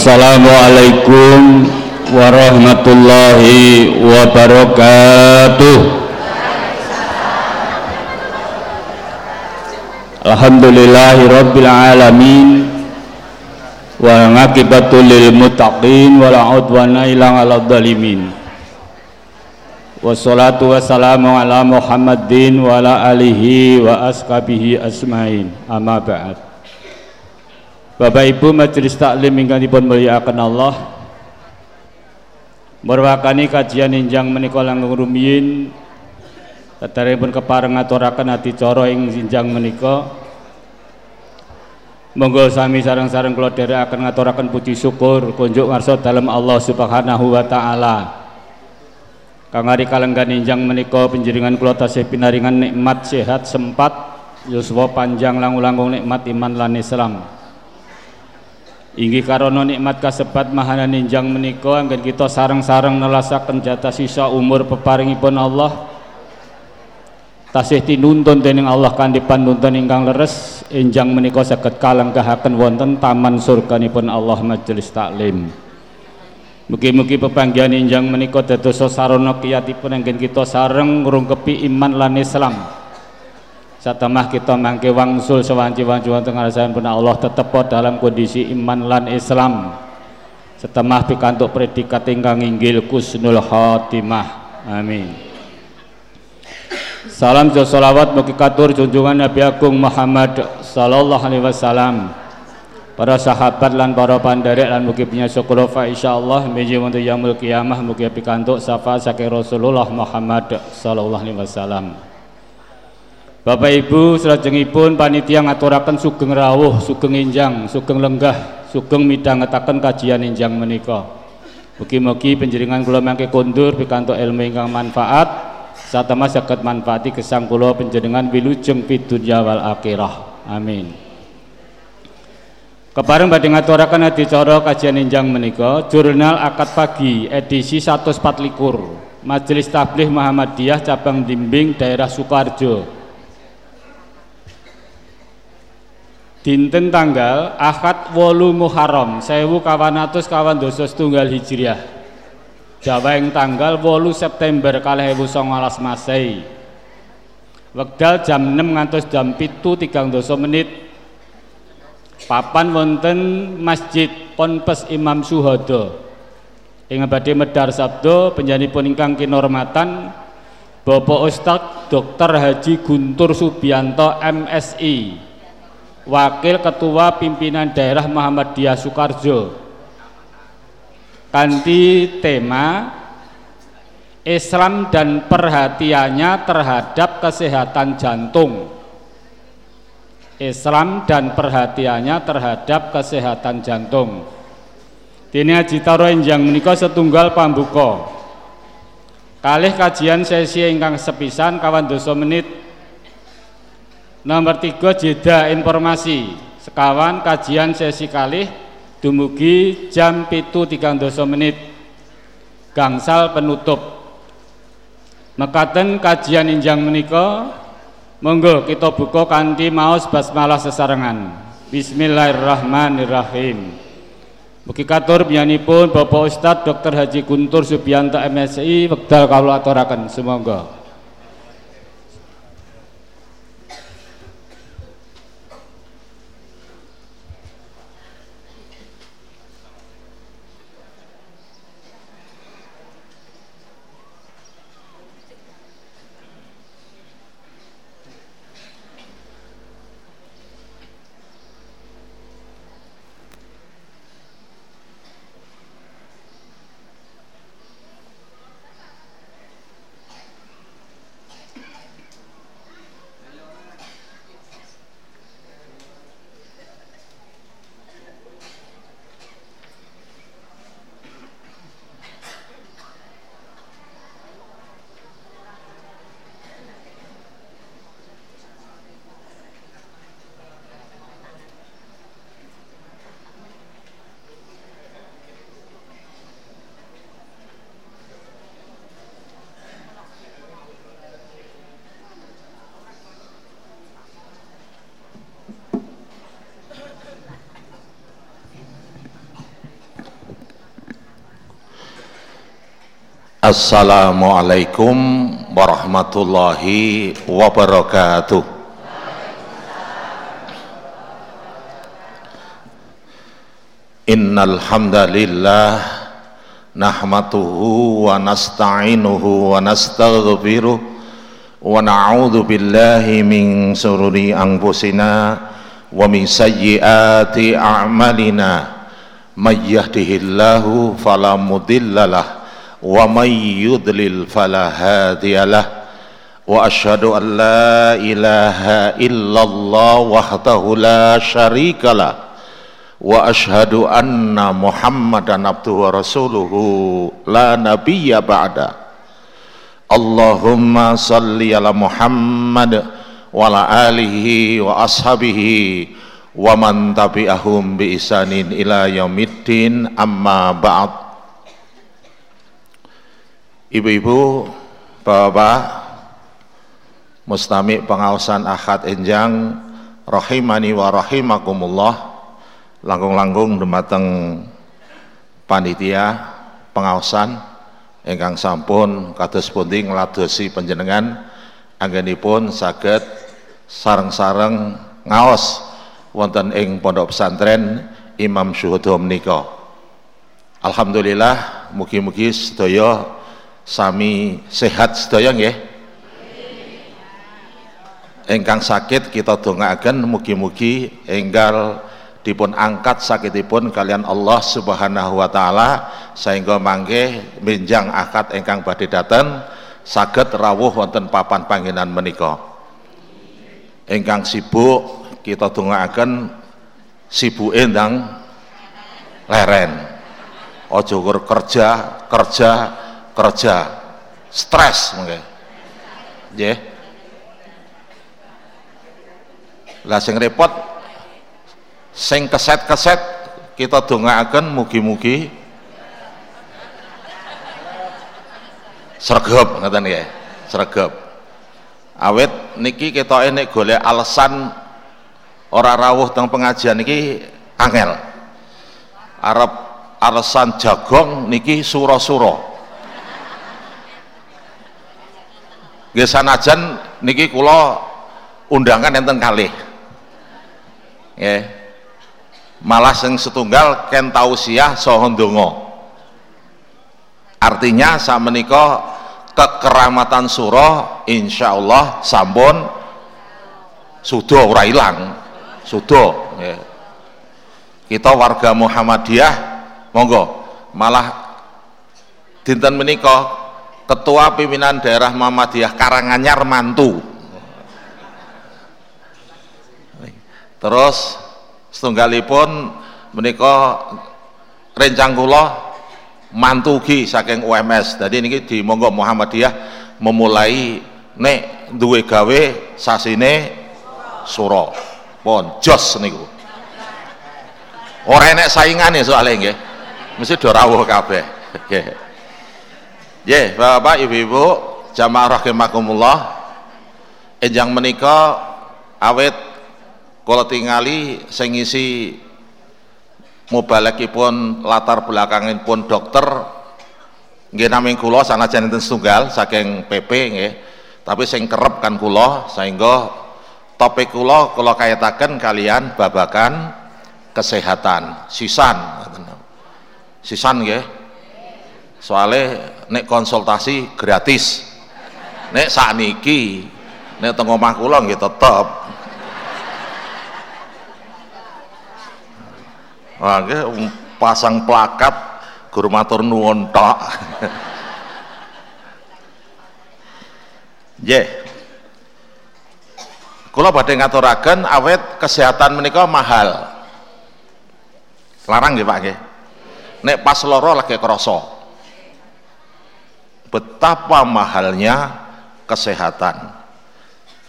Assalamualaikum warahmatullahi wabarakatuh. Alhamdulillahi rabbil alamin. Wa ngakibatu lil muttaqin wa la udwana illa 'alal zalimin Wassalatu wassalamu ala Muhammadin wa ala alihi wa ashabihi asmain amma ba'd Bapak Ibu Majelis Taklim ingkang dipun mulyakaken Allah. Merwakani kajian injang menika langkung rumiyin kepareng keparengaturaken adicara ing injang menika. Monggo sami sareng-sareng kula dherekaken ngaturaken puji syukur kunjuk ngarsa dalem Allah Subhanahu wa taala. Kang ari kalenggan injang menika panjenengan kula tasih pinaringan nikmat sehat sempat yuswa panjang langkung-langkung nikmat iman lan Islam. Inggih karono nikmat kasebat mahana ninjang menika anggen kita sareng-sareng nelasaken jatah sisa umur peparingipun Allah. Tasih tinuntun dening Allah kanthi panuntun ingkang leres enjang menika saged kalenggahaken wonten taman surganipun Allah majelis taklim. Mugi-mugi pepanggihan injang menika dados sarana kiyatipun anggen kita sareng ngrungkepi iman lan Islam Satamah kita mangke wangsul sewanci-wanci wonten pun Allah tetep dalam kondisi iman lan Islam. Setemah pikantuk predikat ingkang inggil kusnul khotimah. Amin. Salam jo salawat mugi katur junjungan Nabi Agung Muhammad sallallahu alaihi wasallam. Para sahabat lan para panderek lan mugi punya syukur fa insyaallah meji wonten yaumul kiamah mugi pikantuk syafaat saking Rasulullah Muhammad sallallahu alaihi wasallam. Bapak Ibu selajengipun panitia ngaturaken sugeng rawuh, sugeng injang, sugeng lenggah, sugeng midhangetaken kajian injang menika. Mugi-mugi panjenengan kula mangke kondur pikantuk ilmu ingkang manfaat satema saged manfaati gesang kula panjenengan wilujeng pidunya wal akhirah. Amin. Kepareng badhe ngaturaken adicara kajian injang menika jurnal akad pagi edisi 144 Majelis Tabligh Muhammadiyah cabang Dimbing daerah Sukarjo dinten tanggal akad wolu Muharram sewu kawan atus kawan dosa setunggal hijriah. Jawa yang tanggal wolu September kalih ewu songolas Masei wekdal jam 6 ngantos jam pitu tigang dosa menit. Papan wonten Masjid Ponpes Imam Suhodo. Ing badhe medar sabdo penjanipun ingkang kinormatan Bapak Ustadz Dr. Haji Guntur Subianto MSI Wakil Ketua Pimpinan Daerah Muhammadiyah Soekarjo kanti tema Islam dan perhatiannya terhadap kesehatan jantung. Islam dan perhatiannya terhadap kesehatan jantung. Dini Haji Taro Enjang menikah setunggal pambuko Kalih kajian sesi ingkang sepisan kawan doso menit Nomor tiga jeda informasi. Sekawan kajian sesi kalih dumugi jam pitu tigang doso menit. Gangsal penutup. Mekaten kajian injang menika monggo kita buka kanthi maos basmalah sesarengan. Bismillahirrahmanirrahim. Mugi katur pun Bapak Ustadz Dr. Haji Guntur Subianto MSI wekdal kawula aturaken. Semoga Assalamualaikum warahmatullahi wabarakatuh. Innal hamdalillah nahmatuhu wa nasta'inuhu wa nastaghfiruh wa na'udzu billahi min sururi anfusina wa min sayyiati a'malina may yahdihillahu fala mudhillalah ومن يضلل فلا هادي له واشهد ان لا اله الا الله وحده لا شريك له واشهد ان محمدا عبده ورسوله لا نبي بعده اللهم صل على محمد وعلى اله واصحابه ومن تبعهم باحسان إلى يوم الدين. اما بعد. Ibu-ibu, bapak-bapak, mustami pengawasan akad enjang, rahimani wa rahimakumullah, langgung-langgung dumateng panitia pengawasan ingkang sampun kados pundi ngladosi panjenengan anggenipun saged sareng-sareng ngaos wonten ing pondok pesantren Imam Syuhud menika. Alhamdulillah mugi-mugi sedaya sami sehat sedaya nggih ingkang sakit kita dongaaken mugi-mugi enggal dipun angkat sakitipun kalian Allah Subhanahu wa taala sehingga mangke menjang akad ingkang badhe dateng saged rawuh wonten papan panggenan menika. Ingkang sibuk kita dongaaken sibuke ndang leren. Aja kerja kerja kerja stres mungkin. Ya lah sing repot sing keset-keset kita dongaaken mugi-mugi. Sregep ngoten ya sregep. Awet niki kita ini golek alasan ora rawuh teng pengajian niki angel. Arab alasan jagong niki suro-suro Nggih sanajan niki kula undangan enten kalih. Nggih. Malah sing setunggal ken tausiah saha ndonga. Artinya menika kekeramatan surah insyaallah sampun sudah ora ilang. Sudah nggih. Kita warga Muhammadiyah monggo malah dinten menika Ketua Pimpinan Daerah Muhammadiyah Karanganyar mantu. Terus setunggalipun menika rencang kula mantu ki saking UMS. Jadi niki di monggo Muhammadiyah memulai nek duwe gawe sasine suro. Pon jos niku. Ora enek saingane soalnya nggih. Mesti do rawuh kabeh. Nggih. Ya, Bapak Ibu-ibu, jamaah rahimakumullah. Enjang menika awet kula tingali sing ngisi mubalekipun latar belakangipun dokter nggih namung kula sanajan enten setunggal saking PP nggih. Tapi sing kerep kan kula sehingga topik kula kula kayataken kalian babakan kesehatan sisan sisan nggih soalnya nek konsultasi gratis nek sakniki nek teng omah kula nggih tetep Wah, pasang plakat guru matur nuwun tok. Nggih. Kula badhe ngaturaken awet kesehatan menika mahal. Larang nggih Pak nggih. Nek pas loro lagi krasa betapa mahalnya kesehatan.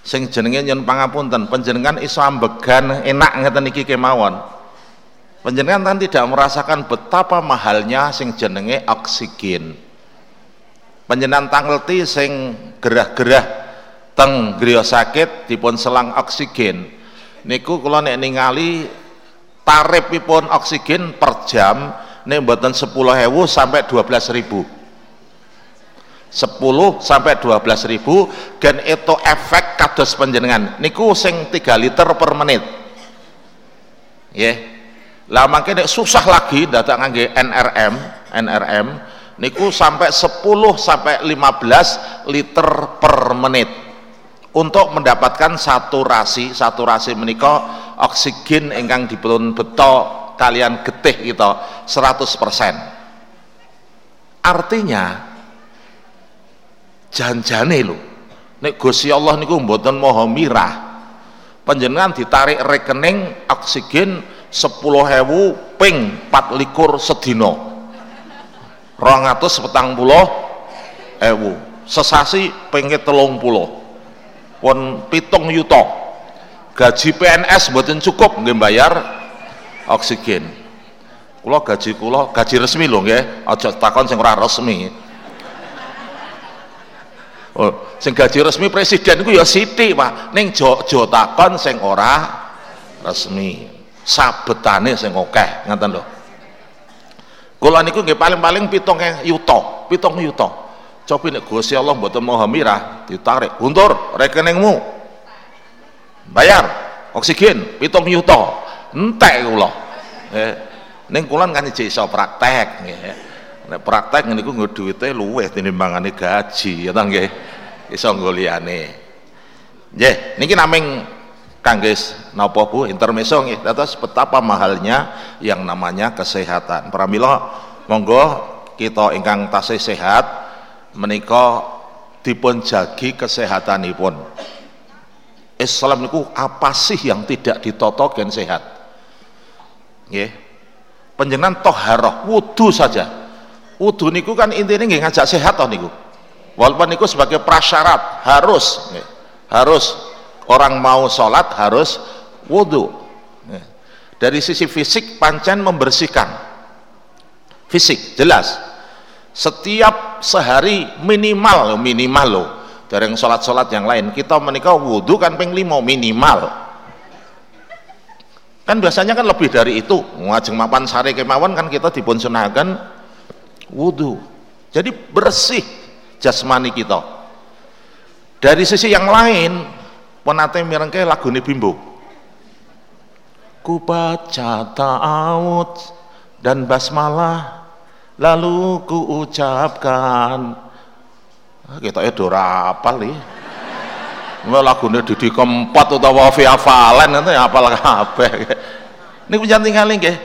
Sing jenenge nyun pangapunten panjenengan iso ambegan enak ngeten iki kemawon. Panjenengan kan tidak merasakan betapa mahalnya sing jenenge oksigen. Panjenengan tangleti sing gerah-gerah teng griya sakit dipun selang oksigen. Niku kula nek ningali tarifipun oksigen per jam nek mboten 10.000 sampai 12.000 10 sampai 12 ribu dan itu efek kados panjenengan. Niku sing 3 liter per menit. Ya lah makanya susah lagi datang ngangge NRM NRM niku sampai 10 sampai 15 liter per menit. Untuk mendapatkan saturasi saturasi menika oksigen ingkang dipun beto kalian getih gitu 100% artinya janjane lho. Nek Gusti Allah niku mboten maha mirah panjenengan ditarik rekening oksigen 10.000 ping 24 sedina. 240 ewu. Sesasi telung puluh. Pun pitung yuto gaji PNS mboten cukup nggih bayar oksigen. Kula gaji kula gaji resmi lho nggih. Aja takon sing ora resmi Oh, sing gaji resmi presiden itu ya sithik, Pak. Ning jo takon sing ora resmi. Sabetane sing akeh, ngoten lho. Kula niku nggih paling-paling pitung yuta, pitung yuta. Coba nek Gusti Allah mboten maha mirah, ditarik, "Guntur, rekeningmu." Bayar oksigen pitung yuta. Entek kula. Eh, ning kula kan iso praktek nggih nek praktek niku nggo duwite luweh tinimbangane gaji ya ta nggih? Iso nggo liyane. Nggih niki naming kangge napa Bu? Intermezzo nggih. Dados betapa mahalnya yang namanya kesehatan. Pramila monggo kita ingkang tasih sehat menika dipun jagi kesehatanipun. Islam niku apa sih yang tidak ditoto gen sehat? Nggih. Panjenengan toharoh wudu saja Wudhu niku kan intinya nggak ngajak sehat toh niku. Walaupun niku sebagai prasyarat harus harus orang mau sholat harus wudhu. Dari sisi fisik pancen membersihkan. Fisik jelas. Setiap sehari minimal minimal loh dari yang sholat-sholat yang lain kita menikah wudhu kan peng limo minimal kan biasanya kan lebih dari itu ngajeng mapan sari kemauan kan kita dipunsunakan wudhu jadi bersih jasmani kita. Dari sisi yang lain penate mirengke ini bimbo. Ku baca ta'awud dan basmalah lalu ku ucapkan ah, kita ya dorapal nih lagu ini di keempat utawa fi afalen nanti apal kabeh. Ini punya tinggal nggih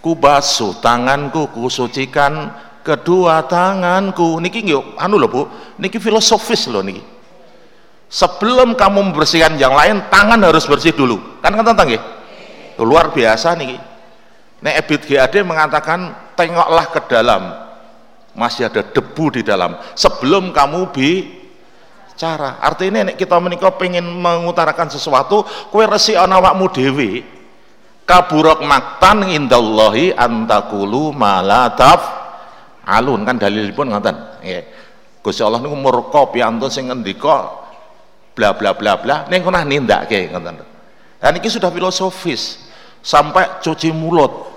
ku basuh tanganku ku sucikan kedua tanganku. Niki nggih anu lho Bu. Niki filosofis loh niki. Sebelum kamu membersihkan yang lain tangan harus bersih dulu. Kan kan tentang nggih? Luar biasa niki. Nek Ebit GAD mengatakan tengoklah ke dalam. Masih ada debu di dalam. Sebelum kamu bicara. Artinya nek kita menikah pengen mengutarakan sesuatu kue resi anawakmu dewi kaburok maktan indallahi antakulu malataf alun. Kan dalil pun ngaten ya Gusti Allah niku murka piantun sing ngendika bla bla bla bla. Ning kono nindakake ngoten. Dan ini sudah filosofis. Sampai cuci mulut.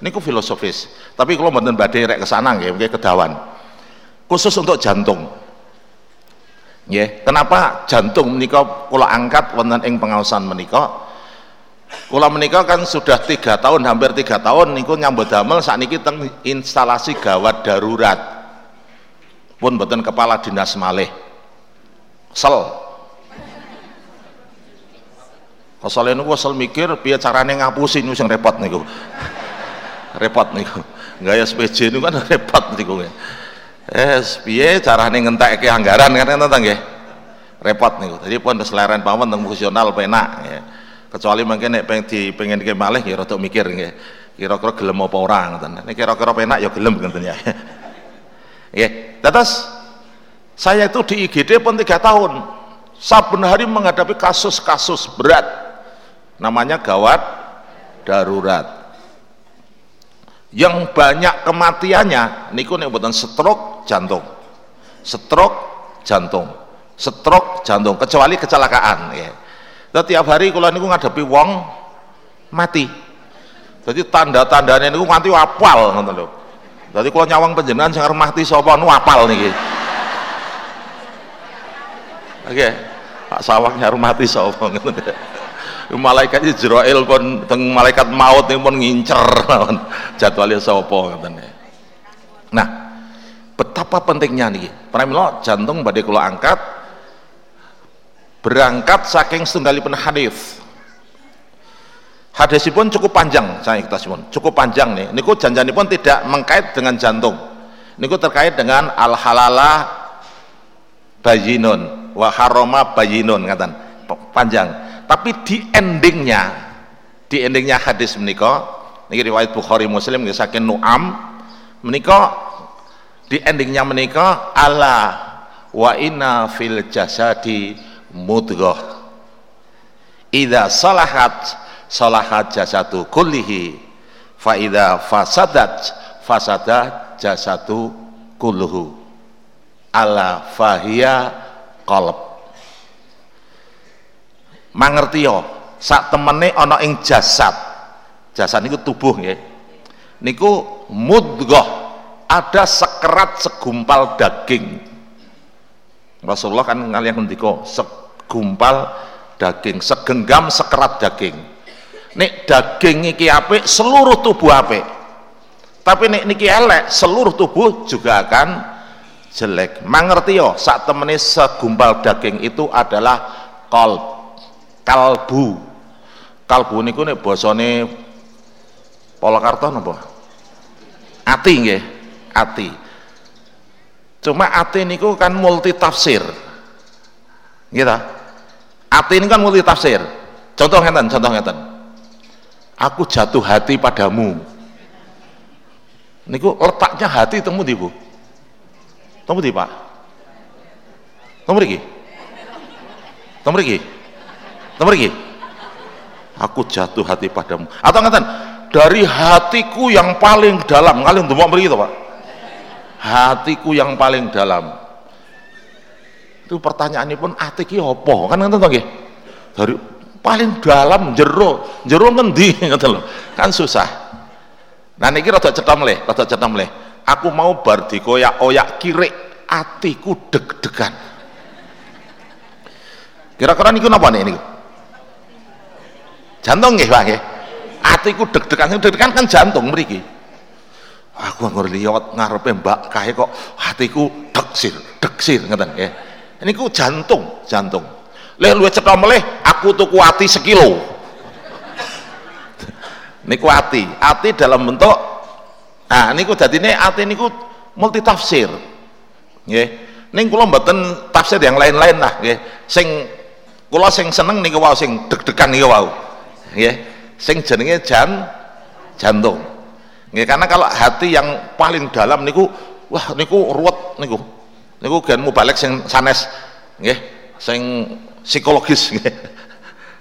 Niku filosofis. Tapi kalau mboten badhe rek ke sana nggih nggih kedawan. Khusus untuk jantung. Ya kenapa jantung menika kula angkat wonten ing pengawasan menika Kula menikah kan sudah tiga tahun, hampir tiga tahun niku nyambut damel saat niki teng instalasi gawat darurat. Pun betul kepala dinas malih. Sel. Kesel niku kesel mikir piye carane ngapusin niku sing repot niku. repot niku. Gaya SPJ niku kan repot niku. Eh, piye carane ngentekke anggaran kan tentang nggih. Repot niku. Jadi pun seleren pawon teng fungsional penak ya kecuali mungkin nek pengen di pengen ke malih ya rada mikir nggih. Kira-kira gelem apa ora ngoten. Nek kira-kira penak ya gelem ngoten ya. Nggih. Tetes saya itu di IGD pun tiga tahun. Saben hari menghadapi kasus-kasus berat. Namanya gawat darurat. Yang banyak kematiannya niku nek mboten stroke jantung. Stroke jantung. Stroke jantung. Kecuali kecelakaan ya dan tiap hari kalau niku ngadepi wong mati. Jadi tanda-tandanya niku nganti apal ngoten lho. Jadi kalau nyawang panjenengan sing mati sapa nu apal niki. Oke. Pak Sawang nyarumati sapa ngoten. Malaikat Jibril pun teng malaikat maut ini pun ngincer jadwalnya sapa ngoten. Nah, betapa pentingnya nih. Pramila jantung badhe kula angkat berangkat saking setunggalipun hadis. Hadisipun cukup panjang saya kita cukup panjang nih. Niku pun tidak mengkait dengan jantung. Niku terkait dengan al halala bayinun wa haroma bayinun ngatan panjang. Tapi di endingnya di endingnya hadis menika niki riwayat Bukhari Muslim nggih saking Nu'am menika di endingnya menika ala wa inna fil jasadi mudghah. Idza salahat salahat jasadu kullihi. Fa idza fasadat fasada jasadu kulluhu. Ala fahiya qalb. Mangertiyo sak temene ana ing jasad. Jasad niku tubuh nggih. Niku mudghah ada sekerat segumpal daging. Rasulullah kan ngalian ngendika segumpal daging segenggam sekerat daging. Nek daging iki apik seluruh tubuh apik. Tapi nek niki elek seluruh tubuh juga akan jelek. Mangerti yo saat temene segumpal daging itu adalah kalb kalbu. Kalbu niku nek basane Polokarto napa? Ati nggih ati. Cuma ati niku kan multi tafsir gitu ati ini kan multi tafsir. Contoh ngeten contoh ngeten. Aku jatuh hati padamu. Niku letaknya hati temu di Bu? Temu di Pak? Temu mriki? Temu mriki? Temu mriki? Aku jatuh hati padamu. Atau ngatan dari hatiku yang paling dalam kalian mau mriki to Pak? Hatiku yang paling dalam itu pertanyaan ini pun hati ki opo kan ngeten to nggih dari paling dalam jero jero ngendi ngoten lho kan susah Nah niki rada cetha mleh, rada cetha mleh. Aku mau bar dikoyak-oyak kirik, atiku deg-degan. Kira-kira niku napa nih niku? Jantung nggih, Pak nggih. Atiku deg-degan, deg-degan kan jantung mriki. Aku nggur liwat ngarepe Mbak kae kok hatiku degsir, degsir ngeten nggih. Niku jantung, jantung. Leh luwih cetha mleh, aku tuku ati sekilo. Niku ati. Ati dalam bentuk nah niku ini ati niku multi tafsir nggih. Ning kula mboten tafsir yang lain-lain lah nggih. Sing kula sing seneng niku wau sing deg-degan niku wau. Nggih. Sing jenenge jan jantung. Nggih karena kalau hati yang paling dalam niku wah niku ruwet niku niku gen balik sing sanes nggih sing psikologis nggih.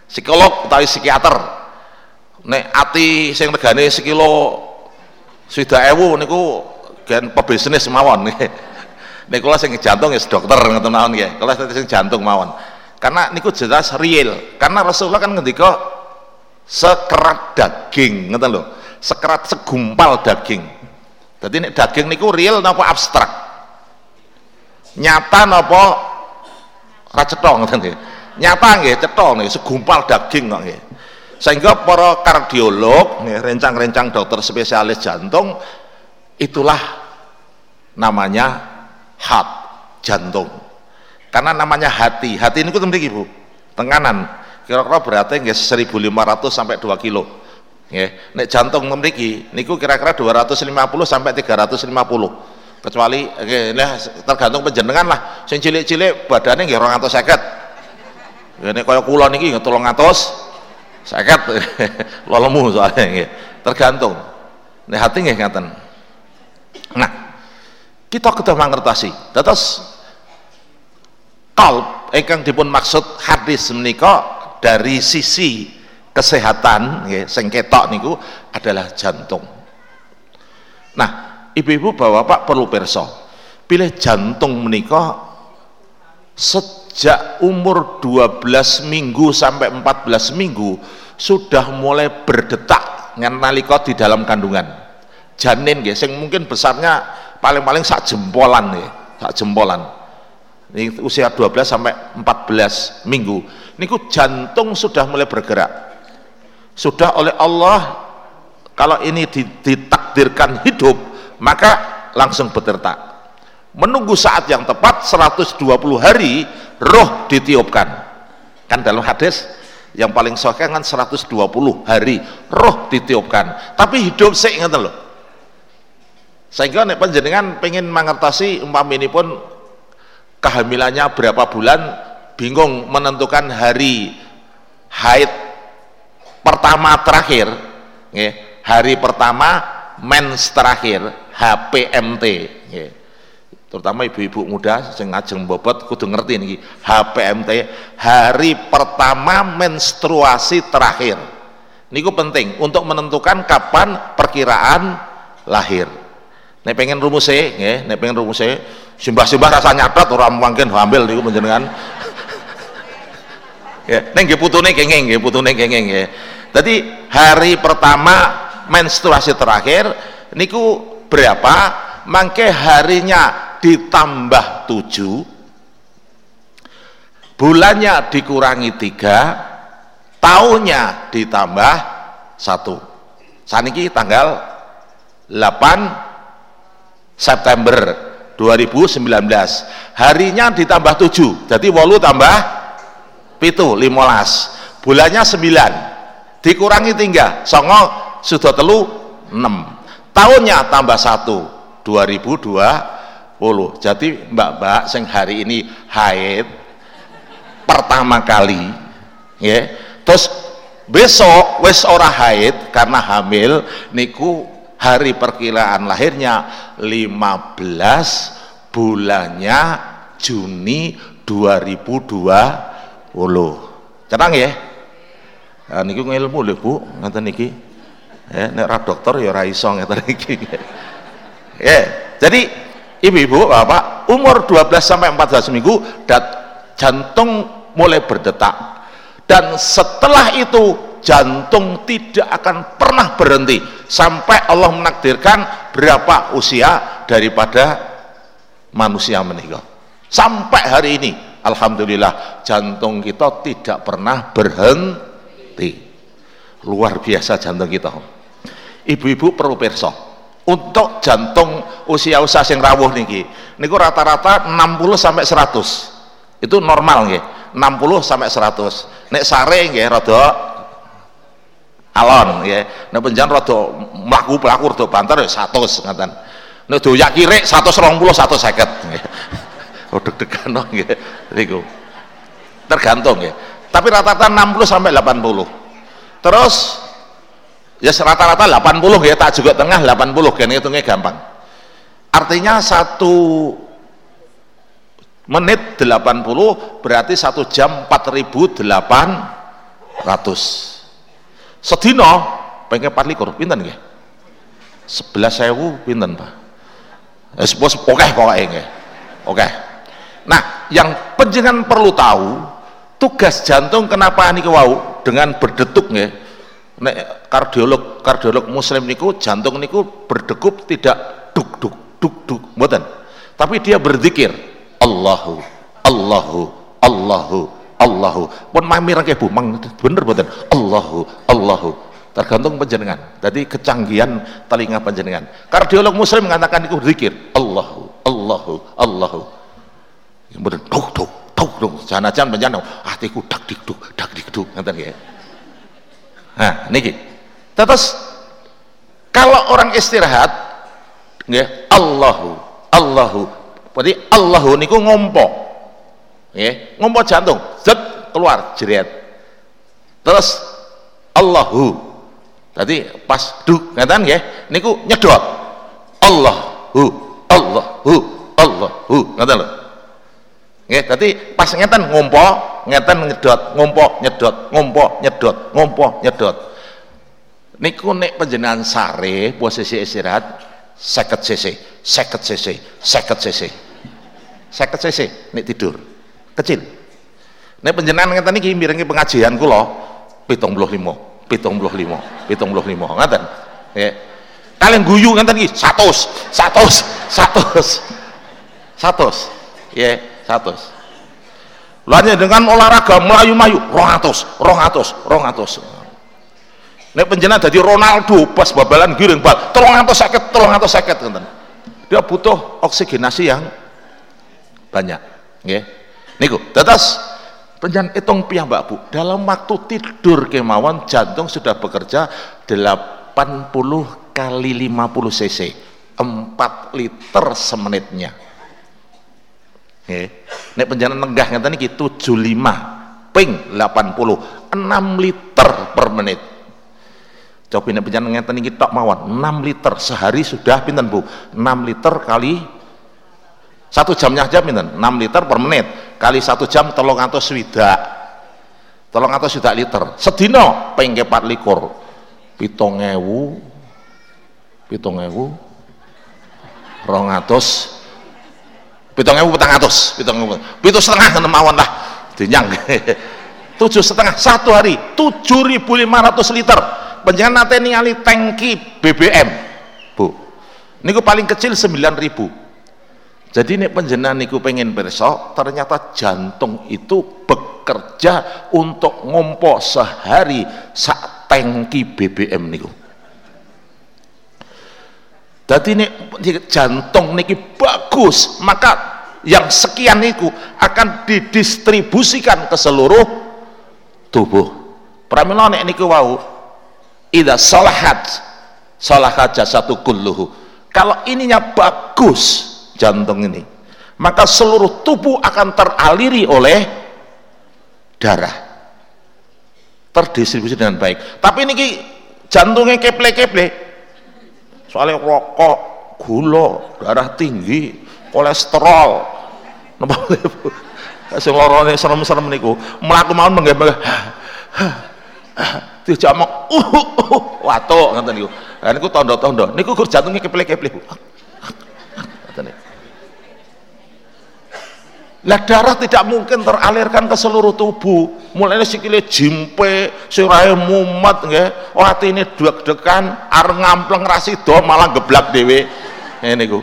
Psikolog utawi psikiater. Nek ati sing regane sekilo swidak ewu niku gen pebisnis mawon nek kula sing jantung ya dokter ngoten mawon nggih. Kula sing jantung mawon. Karena niku jelas real. Karena Rasulullah kan ngendika sekerat daging ngoten lho. Sekerat segumpal daging. Jadi nek daging niku real napa abstrak nyata napa? Ra cetha ngoten nggih. Nyata nggih? Cetha nggih. Segumpal daging kok nggih. Sehingga para kardiolog rencang-rencang dokter spesialis jantung itulah namanya heart jantung. Karena namanya hati. Hati ini kutem ibu tenganan. Kira-kira berarti nggak 1500 sampai 2 kilo. Nggih. Nek jantung memiliki niku kira-kira 250 sampai 350 kecuali nggih tergantung penjenengan lah sing cilik-cilik badannya nggih 250 ini kaya kula niki 300 Sakat lolemu soalnya nggih. Tergantung. Nek hati nggih ngaten. Nah, kita kedah mangertasi. Dados kalb ingkang dipun maksud hadis menika dari sisi kesehatan nggih sing ketok niku adalah jantung. Nah, ibu-ibu bapak-bapak perlu perso. Pilih jantung menika sejak umur 12 minggu sampai 14 minggu sudah mulai berdetak nalika di dalam kandungan. Janin ya, sing mungkin besarnya paling-paling sak jempolan ya, sak jempolan. Ini usia 12 sampai 14 minggu. Niku jantung sudah mulai bergerak. Sudah oleh Allah kalau ini ditakdirkan hidup maka langsung berdetak menunggu saat yang tepat 120 hari roh ditiupkan. Kan dalam hadis yang paling sokeh kan 120 hari roh ditiupkan. Tapi hidup saya ingat loh sehingga nek panjenengan pengen mengertasi umpam ini pun kehamilannya berapa bulan bingung menentukan hari haid pertama terakhir ya, hari pertama mens terakhir HPMT ya. terutama ibu-ibu muda yang ngajeng bobot kudu ngerti nih HPMT hari pertama menstruasi terakhir. Ini penting untuk menentukan kapan perkiraan lahir. Nek pengen rumusnya ya, nek pengen rumusnya simbah-simbah rasa nyatet orang mungkin hamil niku panjenengan. Ya neng nggih putune kenging nggih putune kenging ya jadi hari pertama menstruasi terakhir niku berapa? Mangke harinya ditambah tujuh. Bulannya dikurangi tiga tahunnya ditambah satu. Saniki tanggal 8 September 2019 harinya ditambah 7 jadi walu tambah pitu 15 bulannya 9 dikurangi tinggal songo sudah telu 6 tahunnya tambah 1 2020 jadi mbak-mbak sing hari ini haid pertama kali ya. Terus besok wes ora haid karena hamil niku hari perkiraan lahirnya 15 bulannya Juni 2020 cerang ya. Nah, niki ilmu lho Bu ngeten niki ya nek ra dokter ya ora iso ngeten niki ya jadi ibu-ibu bapak umur 12 sampai 14 minggu dat jantung mulai berdetak. Dan setelah itu jantung tidak akan pernah berhenti. Sampai Allah menakdirkan berapa usia daripada manusia meninggal. Sampai hari ini Alhamdulillah jantung kita tidak pernah berhenti. Luar biasa jantung kita ibu-ibu perlu perso untuk jantung usia-usia yang rawuh niki niku rata-rata 60 sampai 100 itu normal nggih 60 sampai 100 nek sare nggih rada alon ya nek penjan rada mlaku pelaku rada banter ya 100 ngaten nek doyak kirik 120 150 oh deg-degan nggih. Niku. Tergantung ya tapi rata-rata 60 sampai 80 terus ya rata-rata 80 ya tak juga tengah 80 kan hitungnya gampang. Artinya satu menit 80 berarti satu jam 4800 sedina pengen 4 likur pinten nggih? 11.000 pinten Pak? Wis bos oke pokoke nggih. Oke nah yang penjenengan perlu tahu tugas jantung kenapa niku wau dengan berdetuk nggih nek kardiolog kardiolog muslim niku jantung niku berdegup tidak duk duk duk duk mboten. Tapi dia berzikir Allahu Allahu Allahu Allahu. Pun mamir ke bu mang bener bener Allahu Allahu. Tergantung penjenengan jadi kecanggihan telinga penjenengan kardiolog muslim mengatakan itu zikir Allahu Allahu Allahu. Bener tuk tuk tuk tuk jangan jangan hatiku dak dik duk dak dik duk. Nanti ya nah niki. Terus kalau orang istirahat ya Allahu Allahu. Berarti Allahu niku ngompo. Ya ngompo jantung. Zet keluar jeret terus Allahu. Tadi pas duk ngatan ya niku nyedot. Allahu Allahu Allahu. Ngatan lho ya tadi pas ngeten ngompo ngeten nyedot ngompo nyedot ngompo nyedot ngompo nyedot niku nek panjenengan sare posisi istirahat seket cc seket cc seket cc seket cc nek tidur kecil Nek penjenengan ngeten iki mirengi pengajian kula 75, 75, 75, ngaten. Ya. Kalian guyu ngeten iki 100, 100, 100. 100. Ya. Satu lainnya dengan olahraga melayu-mayu rongatus rongatus rongatus Nek penjena jadi Ronaldo pas babalan giring bal, tolong atau sakit, tolong atau sakit. Dia butuh oksigenasi yang banyak, nggih. Niku, tetes penjan hitung piyambak Bu, dalam waktu tidur kemauan jantung sudah bekerja 80 kali 50 cc, 4 liter semenitnya. Nggih. Nek penjana nenggah ngeten iki 75 ping 80, 6 liter per menit. Coba ini penjana ngeten iki tok mawon 6 liter sehari sudah pinten Bu? 6 liter kali satu jamnya aja pinten? 6 liter per menit. Kali satu jam tolong atau swidak. Tolong atau swidak liter. Sedino pengke 4 likur. Pitong ewu atus pitong ewu petang atus. Pitong ewu. Pitung setengah enam mawon lah. Dinyang. Tujuh setengah. Satu hari 7.500 liter. Panjenengan nate ningali tangki BBM Bu niku paling kecil 9000 jadi nek panjenengan niku pengen perso ternyata jantung itu bekerja untuk ngompo sehari sak tangki BBM niku jadi nek jantung niki bagus maka yang sekian niku akan didistribusikan ke seluruh tubuh. Pramila nek niku wau idza salahat salahat jasadu kulluhu. Kalau ininya bagus jantung ini maka seluruh tubuh akan teraliri oleh darah. Terdistribusi dengan baik. Tapi ini jantungnya keple-keple soalnya rokok gula darah tinggi kolesterol. Napa sing lorone serem-serem niku. Mlaku mawon menggembang dijamok uh, uh, uh. Watuk ngoten niku. Lah niku tanda-tanda. Niku gur jantungnya keplek-keplek, Lah darah tidak mungkin teralirkan ke seluruh tubuh. Mulanya sikile jimpe, sirahe mumet nggih, atine deg-degan, arep ngampleng rasido malah geblak dhewe. Ngene niku.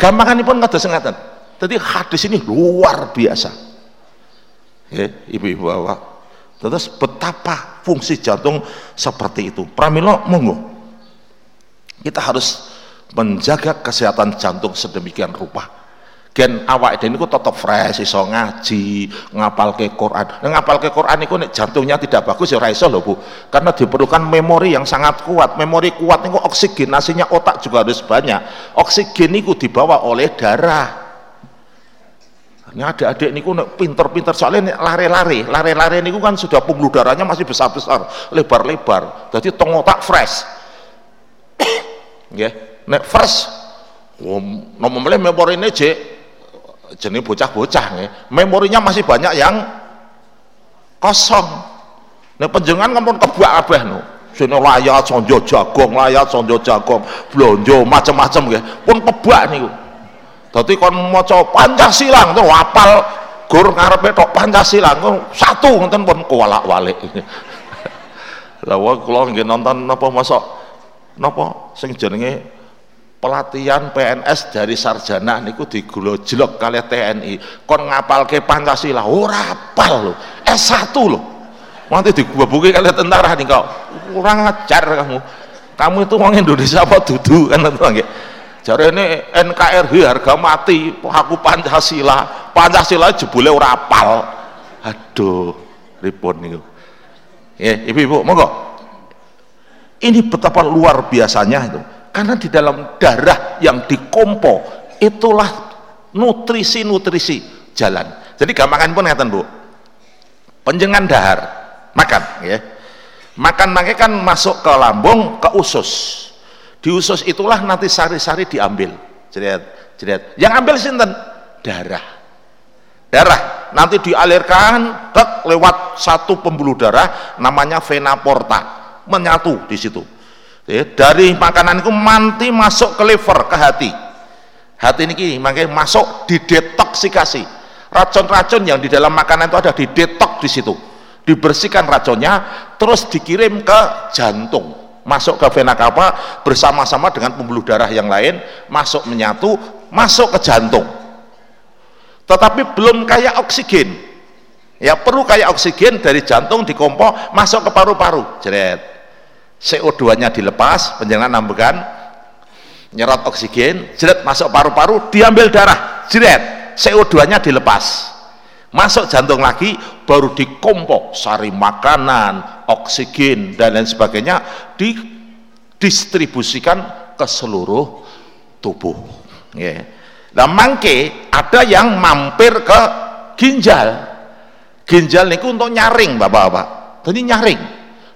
Gampanganipun ngados ngaten. Jadi hadis ini luar biasa. Ya, ibu-ibu bapak Terus betapa fungsi jantung seperti itu. Pramilo monggo. Kita harus menjaga kesehatan jantung sedemikian rupa. Gen awak ini ku tetap fresh, iso ngaji, ngapal ke Quran. Nah, ngapal ke Quran itu nek jantungnya tidak bagus ya raiso loh bu. Karena diperlukan memori yang sangat kuat. Memori kuat itu oksigenasinya otak juga harus banyak. Oksigen itu dibawa oleh darah ini adik-adik niku pinter-pinter soalnya lari-lari, lari-lari niku kan sudah pembuluh darahnya masih besar-besar, lebar-lebar. Jadi tong otak fresh. Nggih, nek fresh nomor memori ini cek jenis bocah-bocah nggih. Memorinya masih banyak yang kosong. Nek penjenengan kan pun kebak kabeh no. Sini layat sonjo jagung, layat sonjo jagung, blonjo macam-macam nggih. Pun kebak niku Dadi kon maca Pancasila ngoten apal gur ngarepe tok Pancasila satu ngoten pun kuwalak-walik. Lah wong kula nggih nonton napa masa napa sing jenenge pelatihan PNS dari sarjana niku digulojlok kali TNI kon ngapalke Pancasila ora apal lho S1 lho nanti digebuki kali tentara nih kau kurang ajar kamu kamu itu orang Indonesia apa dudu kan nggih Jare ini NKRI harga mati, aku Pancasila. Pancasila jebule ora apal. Aduh, ribut nih. Ya, ibu-ibu, monggo. Ini betapa luar biasanya itu. Karena di dalam darah yang dikompo itulah nutrisi-nutrisi jalan. Jadi gampangan pun ngeten, Bu. Penjengan dahar, makan ya. Makan makanya kan masuk ke lambung, ke usus. Di usus itulah nanti sari-sari diambil. Jeret jeret yang ambil sinten? Darah. Darah. Nanti dialirkan tek lewat satu pembuluh darah namanya vena porta menyatu di situ ya, dari makanan itu manti masuk ke liver ke hati. Hati ini makanya masuk didetoksikasi racun-racun yang di dalam makanan itu ada didetok di situ. Dibersihkan racunnya terus dikirim ke jantung. Masuk ke vena cava bersama-sama dengan pembuluh darah yang lain masuk menyatu masuk ke jantung. Tetapi belum kayak oksigen. Ya perlu kayak oksigen dari jantung dikompor masuk ke paru-paru. Jeret CO2 nya dilepas penjenengan nambahkan nyerot oksigen jeret masuk paru-paru diambil darah jeret CO2 nya dilepas. Masuk jantung lagi baru dikompok sari makanan oksigen dan lain sebagainya didistribusikan ke seluruh tubuh. Yeah. nah mangke ada yang mampir ke ginjal. Ginjal niku untuk nyaring bapak-bapak. Jadi nyaring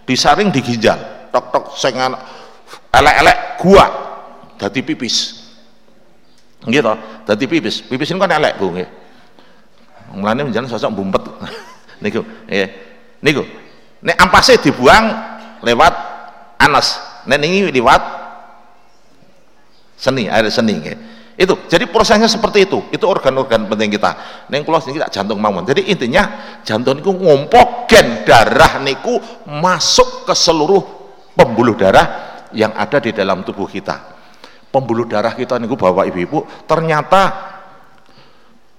disaring di ginjal tok tok sengan elek-elek gua jadi pipis. Gitu jadi pipis. Pipis ini kan elek bu nggih. Mulane menjalan sosok bumpet niku ya niku nek ampasnya dibuang lewat anas. Nek ini lewat seni air seni nggih. Itu jadi prosesnya seperti itu. Itu organ-organ penting kita. Neng kulo kita jantung mawon. Jadi intinya jantung niku ngompok gen darah niku masuk ke seluruh pembuluh darah yang ada di dalam tubuh kita. Pembuluh darah kita niku bapak ibu-ibu ternyata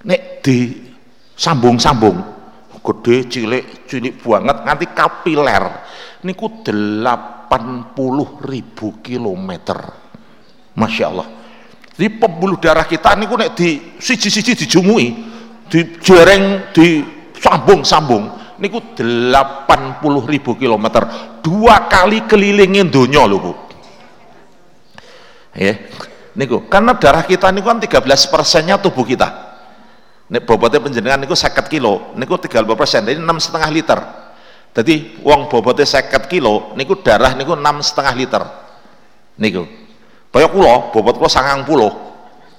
nek di sambung-sambung gede cilik cilik banget nganti kapiler niku 80 ribu kilometer. Masya Allah. Di pembuluh darah kita niku nek di siji-siji dijumui, dijereng, disambung-sambung niku 80 ribu kilometer. Dua kali kelilingin dunia lho Bu. Ya niku karena darah kita niku kan 13 persennya tubuh kita. Nek bobotnya penjenengan niku 50 kilo. Niku 30 persen jadi enam setengah liter. Jadi uang bobotnya 50 kilo niku darah niku enam setengah liter. Niku. Kaya kula, bobot kula sangang puluh,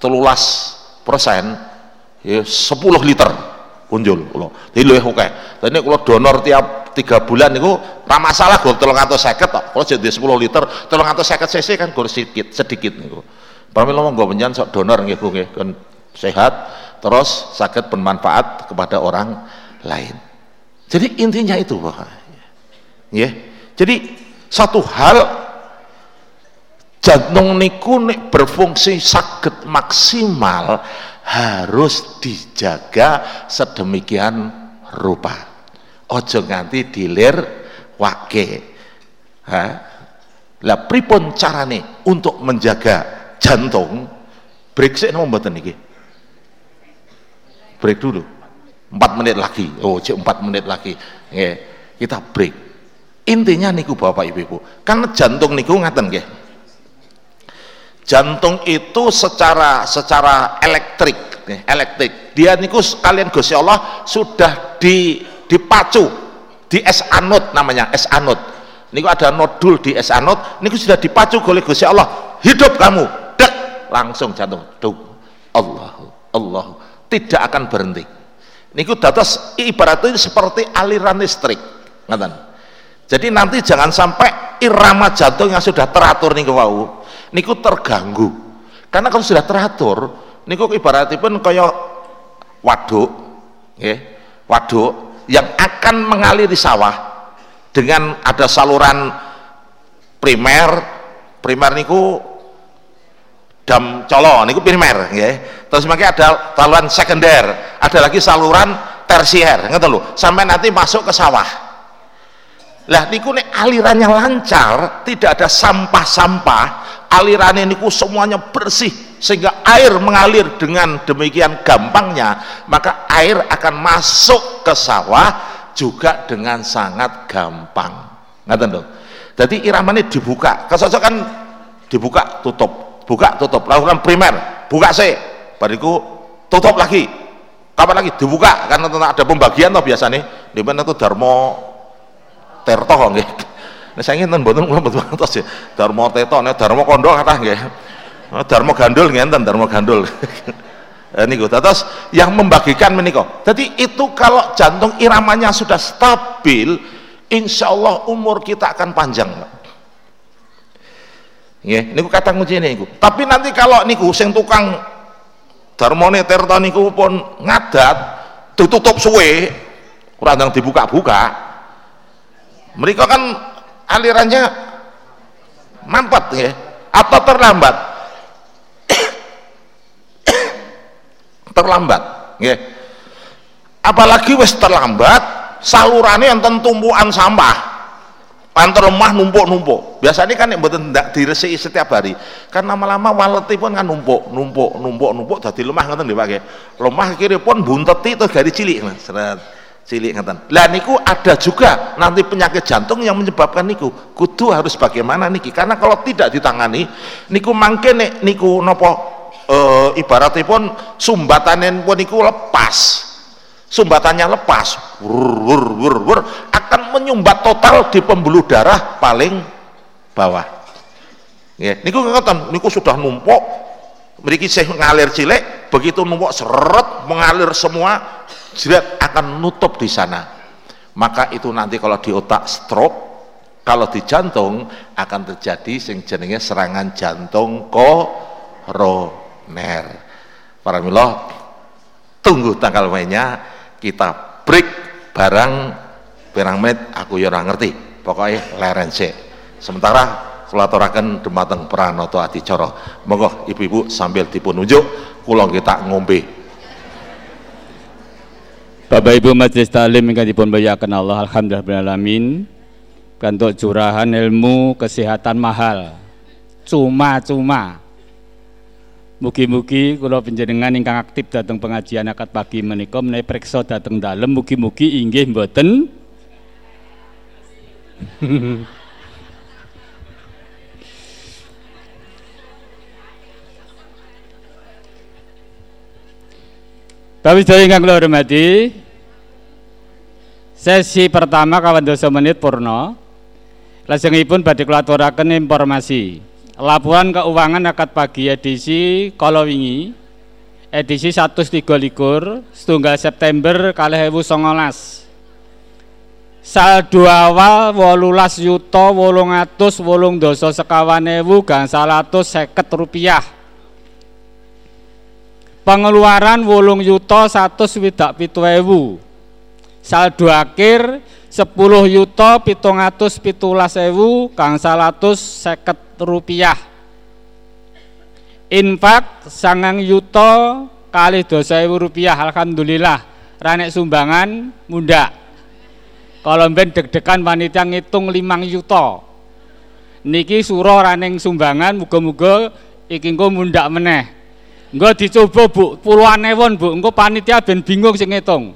telulas persen, ya sepuluh liter punjul kula. Jadi luwih oke. Jadi kula donor tiap tiga bulan niku ora masalah atau seket tok. Kalau jadi sepuluh liter, telung atau seket cc kan gue sedikit sedikit niku. Pramila monggo penjan sok donor nggih Bu nggih kan sehat terus sakit bermanfaat kepada orang lain. Jadi intinya itu Bapak. Ya. Jadi satu hal jantung niku nek berfungsi sakit maksimal harus dijaga sedemikian rupa. Ojo nganti dilir wake. Ha? Lah pripun carane untuk menjaga jantung? Break sih nomor mboten niki break dulu. 4 menit lagi. Oh cek 4 menit lagi. Nggih. Kita break. Intinya niku Bapak Ibu karena jantung niku ngaten nggih jantung itu secara secara elektrik elektrik. Dia niku kalian Gusti Allah sudah di dipacu di es anut namanya es anut. Niku ada nodul di es anut niku sudah dipacu oleh Gusti Allah. Hidup kamu dek langsung jantung. Allah Allah tidak akan berhenti. Niku datos ibaratnya seperti aliran listrik ngaten jadi nanti jangan sampai irama jantung yang sudah teratur niku wau niku terganggu. Karena kalau sudah teratur niku ibaratipun kaya waduk ya waduk yang akan mengalir di sawah dengan ada saluran primer. Primer niku dam colo niku primer ya terus makanya ada saluran sekunder ada lagi saluran tersier ngerti lho? Sampai nanti masuk ke sawah. Lah niku nek alirannya lancar tidak ada sampah-sampah aliran ini semuanya bersih sehingga air mengalir dengan demikian gampangnya maka air akan masuk ke sawah juga dengan sangat gampang. Ngerti dong jadi ini dibuka. Kalau kan dibuka tutup. Buka tutup. Lakukan primer. Buka sih. Bariku tutup lagi. Kapan lagi? Dibuka. Karena ada pembagian tuh biasanya. Di mana tuh Darmo Terto nggih Nek saiki enten mboten kula mboten ngertos ya. Dharma Teta nek Dharma Kandha kathah Gandul ngenten Dharma Gandul. Eh, niku terus yang membagikan menika. Jadi itu kalau jantung iramanya sudah stabil, insya Allah umur kita akan panjang. Nggih, niku kata kunci niku. Tapi nanti kalau niku sing tukang Darmone Tirta niku pun ngadat, ditutup suwe, kurang dibuka-buka. Mereka kan alirannya mampet ya. Atau terlambat? Terlambat nggih apalagi wis terlambat salurane enten tumpukan sampah. Antar lemah numpuk-numpuk. Biasanya kan yang betul tidak diresiki setiap hari. Kan lama-lama waleti pun kan numpuk numpuk numpuk numpuk jadi lemah ngoten dipakai lemah kiri pun bunteti itu dari cilik seret cilik ngeten. Lah niku ada juga nanti penyakit jantung yang menyebabkan niku. Kudu harus bagaimana niki? Karena kalau tidak ditangani niku mangke nek niku nopo e, ibaratipun sumbatanen pun niku lepas. Sumbatannya lepas, wur, wur, wur, wur, akan menyumbat total di pembuluh darah paling bawah. Ya, niku ngeten, niku sudah numpuk, mriki saya ngalir cilik, begitu numpuk seret mengalir semua jerat akan nutup di sana. Maka itu nanti kalau di otak stroke kalau di jantung akan terjadi sing jenenge serangan jantung koroner. Para milo tunggu tanggal mainnya kita break barang berang menit aku ya ngerti. Pokoknya leren sih sementara kulaturakan demateng pranoto adicara. Monggo ibu-ibu sambil dipun unjuk kula kita ngombe Bapak Ibu Majelis Taklim yang dipun bayakan Allah Alhamdulillah alamin. Untuk curahan ilmu kesehatan mahal. Cuma-cuma. Mugi-mugi kula panjenengan ingkang aktif datang pengajian akad pagi menika menawi periksa datang dalem mugi-mugi inggih mboten Bapak sedaya ingkang kula hormati, sesi pertama kawan dosa menit purno. Lajengipun badhe kula aturaken informasi. Laporan keuangan akad pagi edisi kala wingi edisi 133 setunggal September 2019. Saldo awal 18 yuta 808 dosa sekawan ewu gangsal seket rupiah pengeluaran wolung yuta satu swidak pitu ewu. Saldo akhir sepuluh yuta pitung atus pitulas ewu kang salatus seket rupiah. Infak sangang yuta kali dosa ewu rupiah. Alhamdulillah. Ranek sumbangan muda kalau ben deg-degan wanita ngitung limang yuta. Niki suro raneng sumbangan muga-muga iki engko mundak meneh Enggak dicoba bu, puluhan ewon bu, engko panitia ben bingung sing ngitung.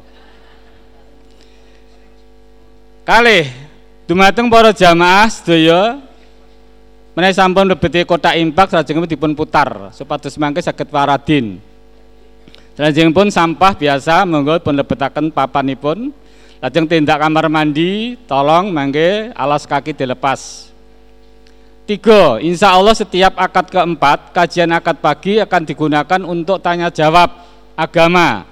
Kali, dumateng para jamaah sedaya menawi sampun lebeti kotak impak salajengipun dipun putar supados mangke saged paradin. pun sampah biasa monggo pun lebetaken papanipun. Lajeng tindak kamar mandi tolong mangke alas kaki dilepas. Tiga, insya Allah setiap akad keempat, kajian akad pagi akan digunakan untuk tanya jawab agama.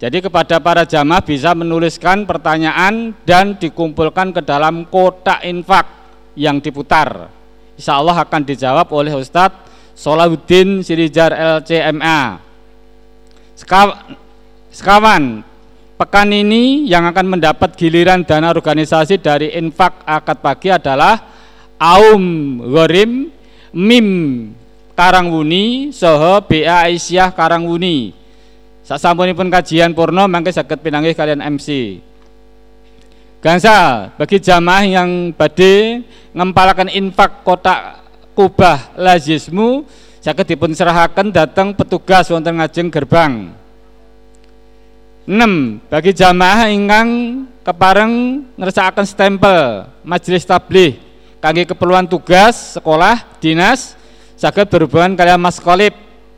Jadi kepada para jamaah bisa menuliskan pertanyaan dan dikumpulkan ke dalam kotak infak yang diputar. Insya Allah akan dijawab oleh Ustadz Solahuddin Sirijar LCMA. Sekawan, pekan ini yang akan mendapat giliran dana organisasi dari infak akad pagi adalah Aum Gorim Mim Karangwuni Soho BA Aisyah Karangwuni. Pun kajian purno mangke saged pinanggih kalian MC Gansal bagi jamaah yang badhe ngempalakan infak kotak kubah lazismu saged dipun serahaken datang petugas wonten ngajeng gerbang. 6 bagi jamaah ingkang kepareng ngersakaken stempel majelis tabligh kangge keperluan tugas sekolah dinas saged berhubungan kalian mas kolip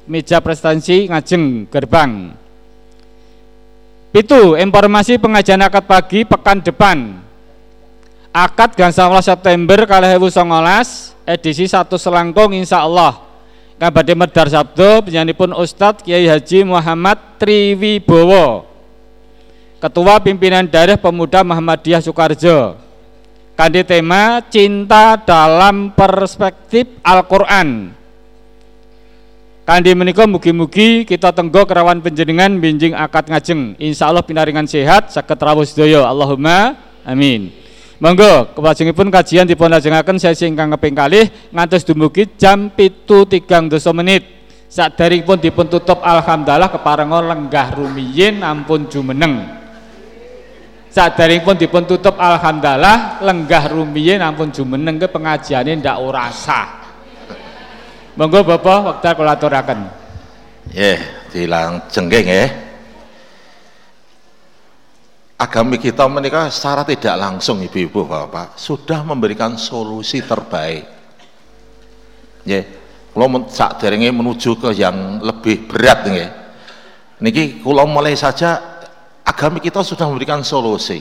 meja prestasi ngajeng gerbang. Itu informasi pengajian akad pagi pekan depan. Akad gansal September kali songolas edisi satu selangkung insya Allah kabade medar sabdo pun Ustadz Kiai Haji Muhammad Triwibowo Ketua Pimpinan Daerah Pemuda Muhammadiyah Soekarjo Kandi tema cinta dalam perspektif Al-Quran. Kandi menikah mugi-mugi kita tenggo kerawan penjenengan binjing akad ngajeng. Insya Allah pinaringan sehat sakit rawuh sedaya. Allahumma amin. Monggo pun kajian dipun lajengaken sesi ingkang kaping kalih ngantos dumugi jam pitu tigang dosa menit. pun dipun tutup alhamdulillah keparenga lenggah rumiyin ampun jumeneng pun dipun tutup alhamdulillah lenggah rumiyin ampun jumeneng ke pengajiane ndak ora sah. Monggo Bapak wekdal kula aturaken. Nggih dilang jenggeng nggih. Agama kita menikah secara tidak langsung ibu-ibu bapak sudah memberikan solusi terbaik. Ya kalau saat menuju ke yang lebih berat nih niki kalau mulai saja agama kita sudah memberikan solusi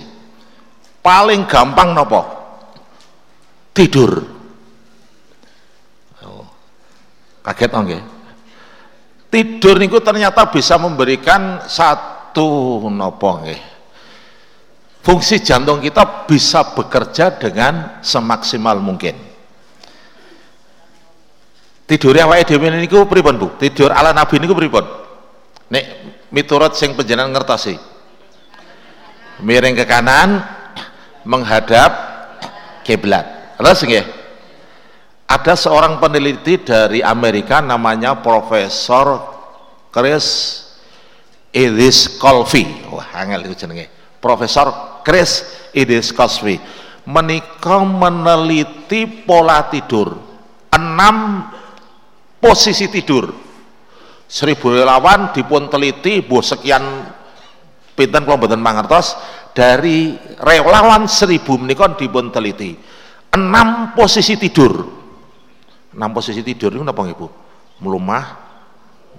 paling gampang nopo tidur oh, kaget nggih tidur niku ternyata bisa memberikan satu nopo fungsi jantung kita bisa bekerja dengan semaksimal mungkin tidur awake dhewe niku pripun Bu? Tidur ala Nabi niku pripun? Nek miturut sing panjenengan ngertosi. Miring ke kanan menghadap kiblat. Terus nggih. Ada seorang peneliti dari Amerika namanya Profesor Chris Edis Colby. Wah, angel itu jenenge. Profesor Chris Edis Colby menikah meneliti pola tidur enam posisi tidur seribu relawan dipun teliti bu sekian pinten kalau mboten mangertos dari relawan seribu menikon dipun teliti. Enam posisi tidur. Enam posisi tidur itu apa ibu melumah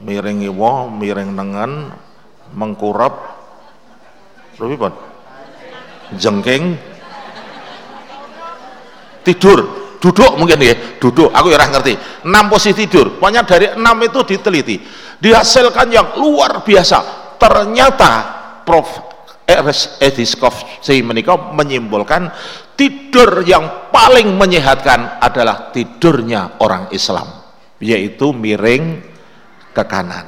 miring iwo miring nengen mengkurap. Pun jengking. Tidur. Duduk mungkin ya duduk aku ya ngerti. Enam posisi tidur. Pokoknya dari enam itu diteliti. Dihasilkan yang luar biasa. Ternyata Prof. Ernest Ediskov si menikah menyimpulkan tidur yang paling menyehatkan adalah tidurnya orang Islam yaitu miring ke kanan.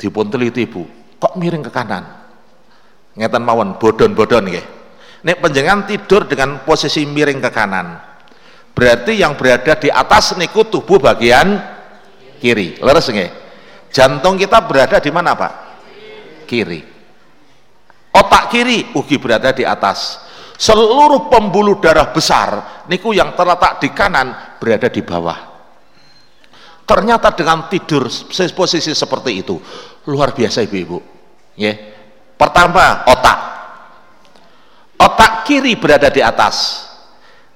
Dipun teliti bu. Kok miring ke kanan? Ngeten mawon bodon-bodon ya Nek penjenengan tidur dengan posisi miring ke kanan berarti yang berada di atas niku tubuh bagian kiri. Leres nggih. Jantung kita berada di mana Pak kiri. Otak kiri ugi berada di atas. Seluruh pembuluh darah besar niku yang terletak di kanan berada di bawah. Ternyata dengan tidur posisi seperti itu luar biasa ibu-ibu. Ya. Pertama otak. Otak kiri berada di atas.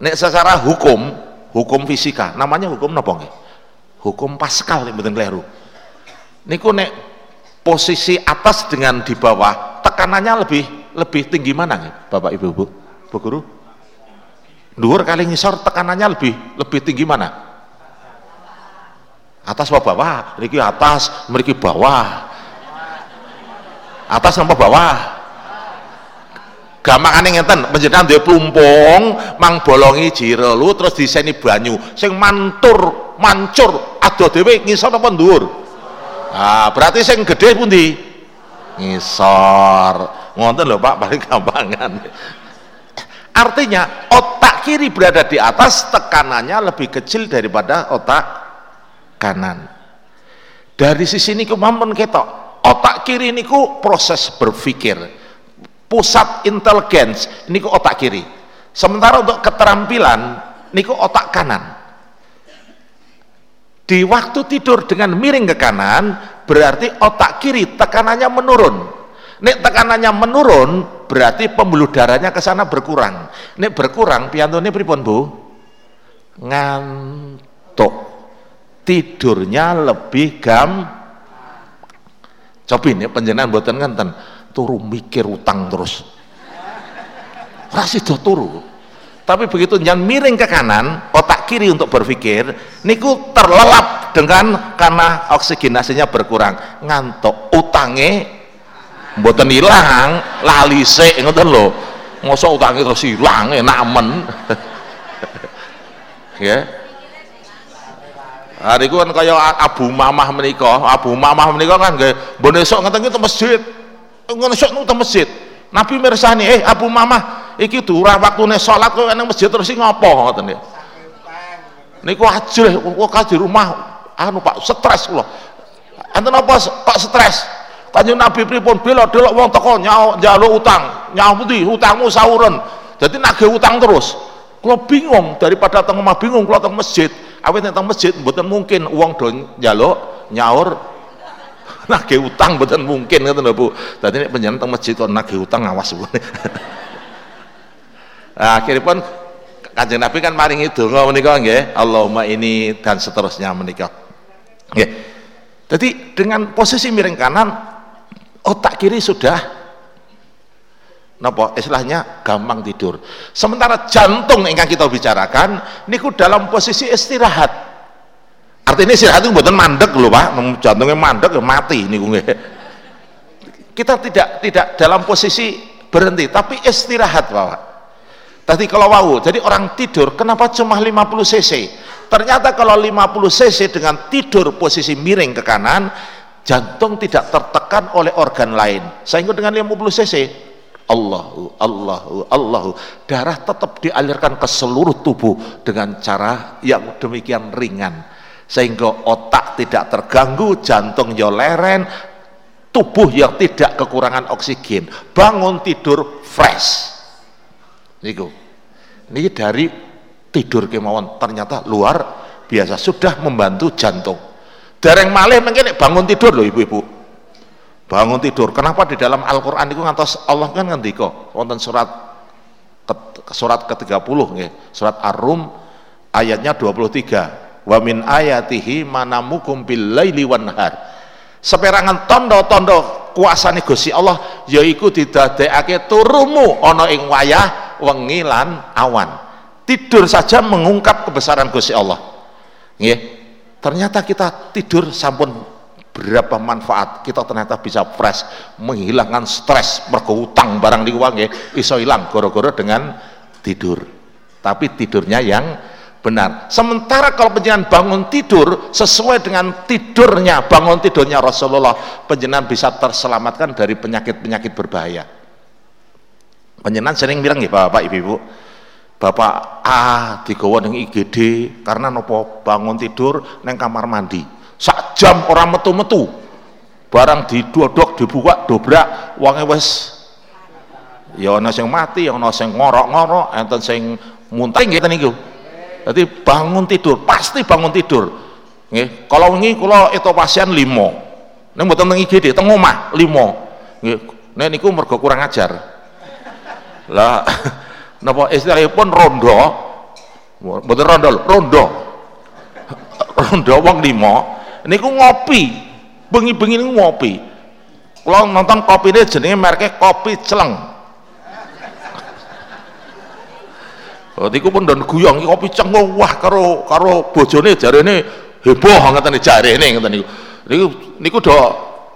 Nek secara hukum hukum fisika namanya hukum napa nggih hukum Pascal mboten kleru. Niku nek posisi atas dengan di bawah tekanannya lebih lebih tinggi mana nih Bapak Ibu Bu Bu Guru? Dhuwur kali ngisor tekanannya lebih lebih tinggi mana? Atas apa bawah? Niki atas mriki bawah. Atas apa bawah? Gampangane ngeten panjenengan duwe plumpung mang bolongi jero lu terus diseni banyu. Sing mantur mancur ado dhewe ngisor apa dhuwur ah berarti sing gedhe pundi? Ngisor. Ngoten lho Pak paling gampangan. Artinya otak kiri berada di atas tekanannya lebih kecil daripada otak kanan. Dari sisi niku mampun ketok. Otak kiri niku proses berpikir. Pusat intelligence niku otak kiri. Sementara untuk keterampilan niku otak kanan di waktu tidur dengan miring ke kanan berarti otak kiri tekanannya menurun. Nek tekanannya menurun berarti pembuluh darahnya ke sana berkurang. Nek berkurang piantone pripun Bu? Ngantuk. Tidurnya lebih gam coba ini penjenan buatan nganten turu mikir utang terus. Rasido turu. Tapi begitu jangan miring ke kanan otak kiri untuk berpikir niku terlelap dengan karena oksigenasinya berkurang. Ngantuk utange mboten hilang lali sik ngoten lho. Masa utange terus hilang enak men ya. Hari kan kaya Abu Mamah menikah Abu Mamah menikah kan nggih bon esuk iki masjid. Ngono sok nang masjid. Nabi mirsani eh Abu Mamah iki durah waktune salat kok nang masjid terus ngopo? Ngoten ya niku ajrih kok di rumah anu Pak stres kula. Enten apa kok stres? Kanjeng Nabi pripun? Bela delok wong teko njaluk utang. Nyawuti utangmu sauren. Jadi nagih utang terus. Kula bingung daripada teng omah bingung kula teng masjid. Awet teng masjid mboten mungkin uang do njaluk nyaur. Nagih utang mboten mungkin ngoten lho Bu. Dadi nek panjenengan masjid kok nagih utang awas akhirnya pun kanjeng Nabi kan maringi donga menika nggih. Allahumma ini dan seterusnya menika. Nggih. Jadi dengan posisi miring kanan otak kiri sudah napa istilahnya gampang tidur. Sementara jantung yang kita bicarakan niku dalam posisi istirahat. Artinya istirahat itu buatan mandek loh pak. Jantungnya mandek ya mati niku kita tidak tidak dalam posisi berhenti tapi istirahat pak Tadi kalau wau, jadi orang tidur kenapa cuma 50 cc? Ternyata kalau 50 cc dengan tidur posisi miring ke kanan, jantung tidak tertekan oleh organ lain. Sehingga dengan 50 cc, Allahu, Allahu, Allahu, darah tetap dialirkan ke seluruh tubuh dengan cara yang demikian ringan. Sehingga otak tidak terganggu, jantung yo leren, tubuh yang tidak kekurangan oksigen. Bangun tidur fresh. Niku ini dari tidur kemauan ternyata luar biasa sudah membantu jantung. Dereng malih mungkin bangun tidur loh ibu-ibu. Bangun tidur. Kenapa di dalam Al-Quran itu ngantos Allah kan ngendiko wonten surat surat ke-30 nggih. Surat Ar-Rum ayatnya 23 wa min ayatihi manamukum bil laili wan nahar. Seperangan tondo-tondo kuasane Gusti Allah yaiku didadekake turumu ana ing wayah wengilan awan. Tidur saja mengungkap kebesaran Gusti Allah. Nggih. Ternyata kita tidur sampun berapa manfaat kita ternyata bisa fresh menghilangkan stres mergo barang di uang iso hilang goro-goro dengan tidur. Tapi tidurnya yang benar. Sementara kalau penjenengan bangun tidur sesuai dengan tidurnya bangun tidurnya Rasulullah penjenengan bisa terselamatkan dari penyakit-penyakit berbahaya Panjenengan sering bilang ya Bapak Ibu-ibu. Bapak A digawa ning IGD karena nopo bangun tidur neng kamar mandi. Sak jam orang metu-metu. Barang didodok, dibuka, dobrak, wonge wis ya ana sing mati, ana sing ngorok-ngorok, enten sing muntah ngeten niku. Jadi bangun tidur, pasti bangun tidur. Nggih, kalau wingi kula itu pasien limo. Ning mboten teng IGD, teng omah limo. Nggih, nek niku mergo kurang ajar lah napa istilahipun rondo? Mboten rondo rondo. Rondo wong lima. Niku ngopi. Bengi-bengi niku ngopi. Kula nonton kopine jenenge merke kopi celeng. Oh, niku pun don guyong kopi cengung wah karo karo bojone jarene heboh ngeten jarene ngeten niku. Niku niku do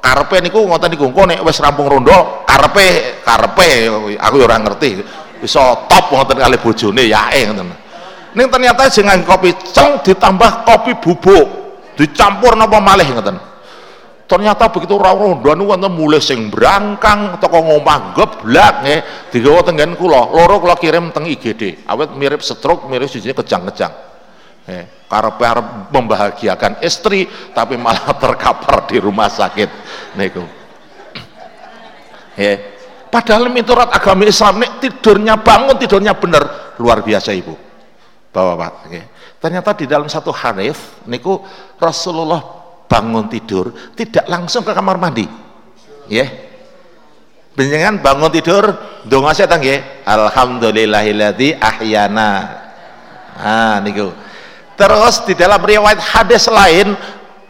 karepe niku ngoten niku engko nek wis rampung rondo karepe karepe aku ya ora ngerti. Bisa top ngoten kali bojone yae ngoten. Ning ternyata sing kopi ceng ditambah kopi bubuk dicampur napa malih ngoten. Ternyata begitu ora rondo niku wonten mulih sing brangkang teko ngomah geblak nggih. Digawa tenggen kula loro kula kirim teng IGD awet mirip stroke mirip siji kejang-kejang eh, karena arep membahagiakan istri tapi malah terkapar di rumah sakit. Niku. Eh, padahal miturut agama Islam nih, tidurnya bangun tidurnya benar luar biasa ibu. Bapak-bapak eh. ternyata di dalam satu hadis niku Rasulullah bangun tidur tidak langsung ke kamar mandi. Ya yeah. Benjangan bangun tidur donga saya tangge alhamdulillahilladzi ahyana. Ah niku Terus di dalam riwayat hadis lain,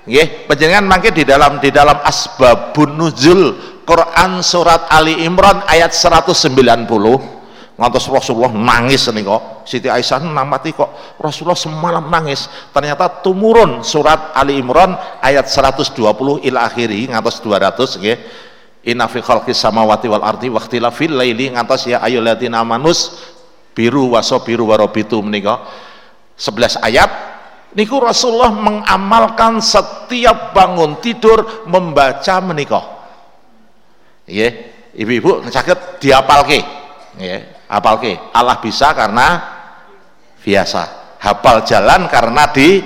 nggih, panjenengan mangke di dalam di dalam asbabun nuzul Quran surat Ali Imran ayat 190 ngantos Rasulullah nangis nih kok Siti Aisyah namati kok Rasulullah semalam nangis. Ternyata tumurun surat Ali Imran ayat 120 ila akhiri ngantos 200 nggih. Inna fi khalqis samawati wal ardi wa ikhtilafil laili ngantos ya ayyuhalladzina amanus biru waso biru warobitu menika 11 ayat. Niku Rasulullah mengamalkan setiap bangun tidur membaca menikah. Ya ibu-ibu sakit diapalke. Ya apalke? Allah bisa karena biasa. Hafal jalan karena di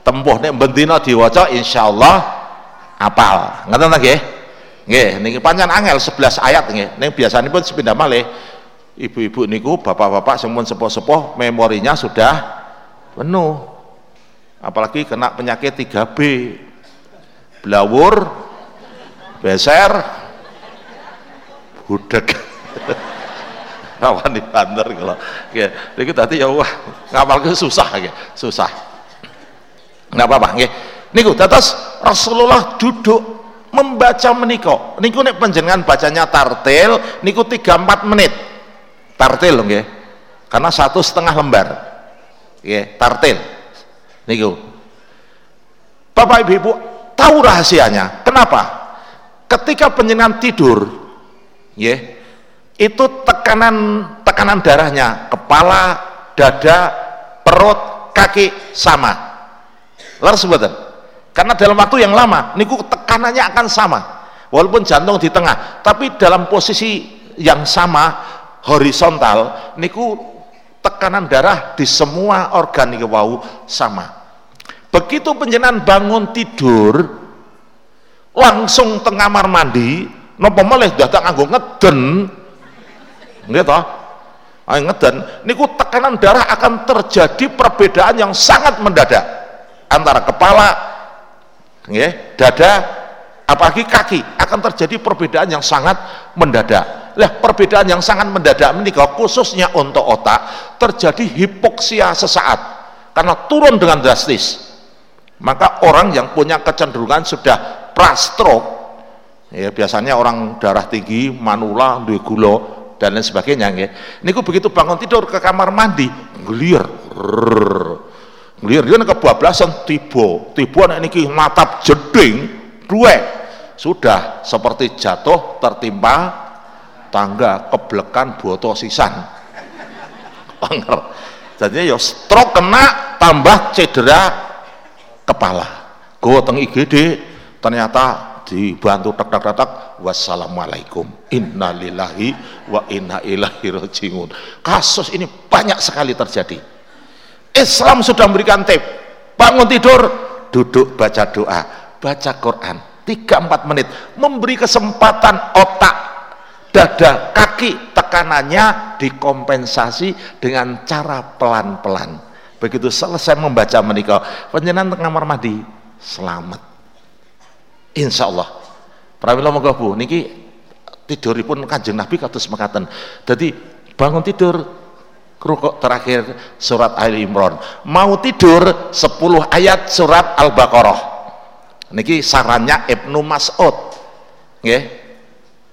tempuh. Nek bendina diwaca insyaallah apal. Ngoten ta nggih? Niki pancen angel 11 ayat nggih. Ning biasanipun sepindah malih ibu-ibu niku bapak-bapak semun sepuh-sepuh memorinya sudah penuh. Apalagi kena penyakit 3B blawur beser budek rawan di banter kalau. Ya jadi tadi ya wah ngapal ke susah ya susah. Nggak apa-apa ya niku terus Rasulullah duduk membaca meniko niku nek penjenengan bacanya tartil niku 3-4 menit. Tartil ya karena satu setengah lembar ya tartil. Niku. Bapak Ibu, Ibu tahu rahasianya. Kenapa? Ketika penjenengan tidur ya itu tekanan tekanan darahnya kepala dada perut kaki sama. Lalu sebutan karena dalam waktu yang lama niku tekanannya akan sama. Walaupun jantung di tengah tapi dalam posisi yang sama horizontal niku tekanan darah di semua organ niku wau sama. Begitu penjenan bangun tidur langsung tengah kamar mandi nopo meleh datang nganggo ngeden. Nggih toh? Ayo ngeden. Niku tekanan darah akan terjadi perbedaan yang sangat mendadak. Antara kepala nggih dada apalagi kaki akan terjadi perbedaan yang sangat mendadak. Lah perbedaan yang sangat mendadak menikah khususnya untuk otak terjadi hipoksia sesaat. Karena turun dengan drastis. Maka orang yang punya kecenderungan sudah prastroke ya biasanya orang darah tinggi manula duwe gula dan lain sebagainya nggih niku begitu bangun tidur ke kamar mandi ngelier ngelier dia kebablasan tiba. Tiba nek niki natap jeding dua sudah seperti jatuh tertimpa tangga keblekan boto sisan. Jadi ya stroke kena tambah cedera kepala. Gue teng IGD ternyata dibantu tak tak wassalamualaikum. Innalillahi wa inna ilaihi rajiun. Kasus ini banyak sekali terjadi. Islam sudah memberikan tip. Bangun tidur duduk baca doa baca Quran 3-4 menit memberi kesempatan otak dada kaki tekanannya dikompensasi dengan cara pelan-pelan begitu selesai membaca menikah penjenan kamar mandi selamat Insya Allah. Pramila moga Bu niki tiduripun Kanjeng Nabi kados mekaten. Jadi bangun tidur rukuk terakhir surat Ali Imran. Mau tidur 10 ayat surat Al-Baqarah. Niki sarannya Ibnu Mas'ud. Nggih.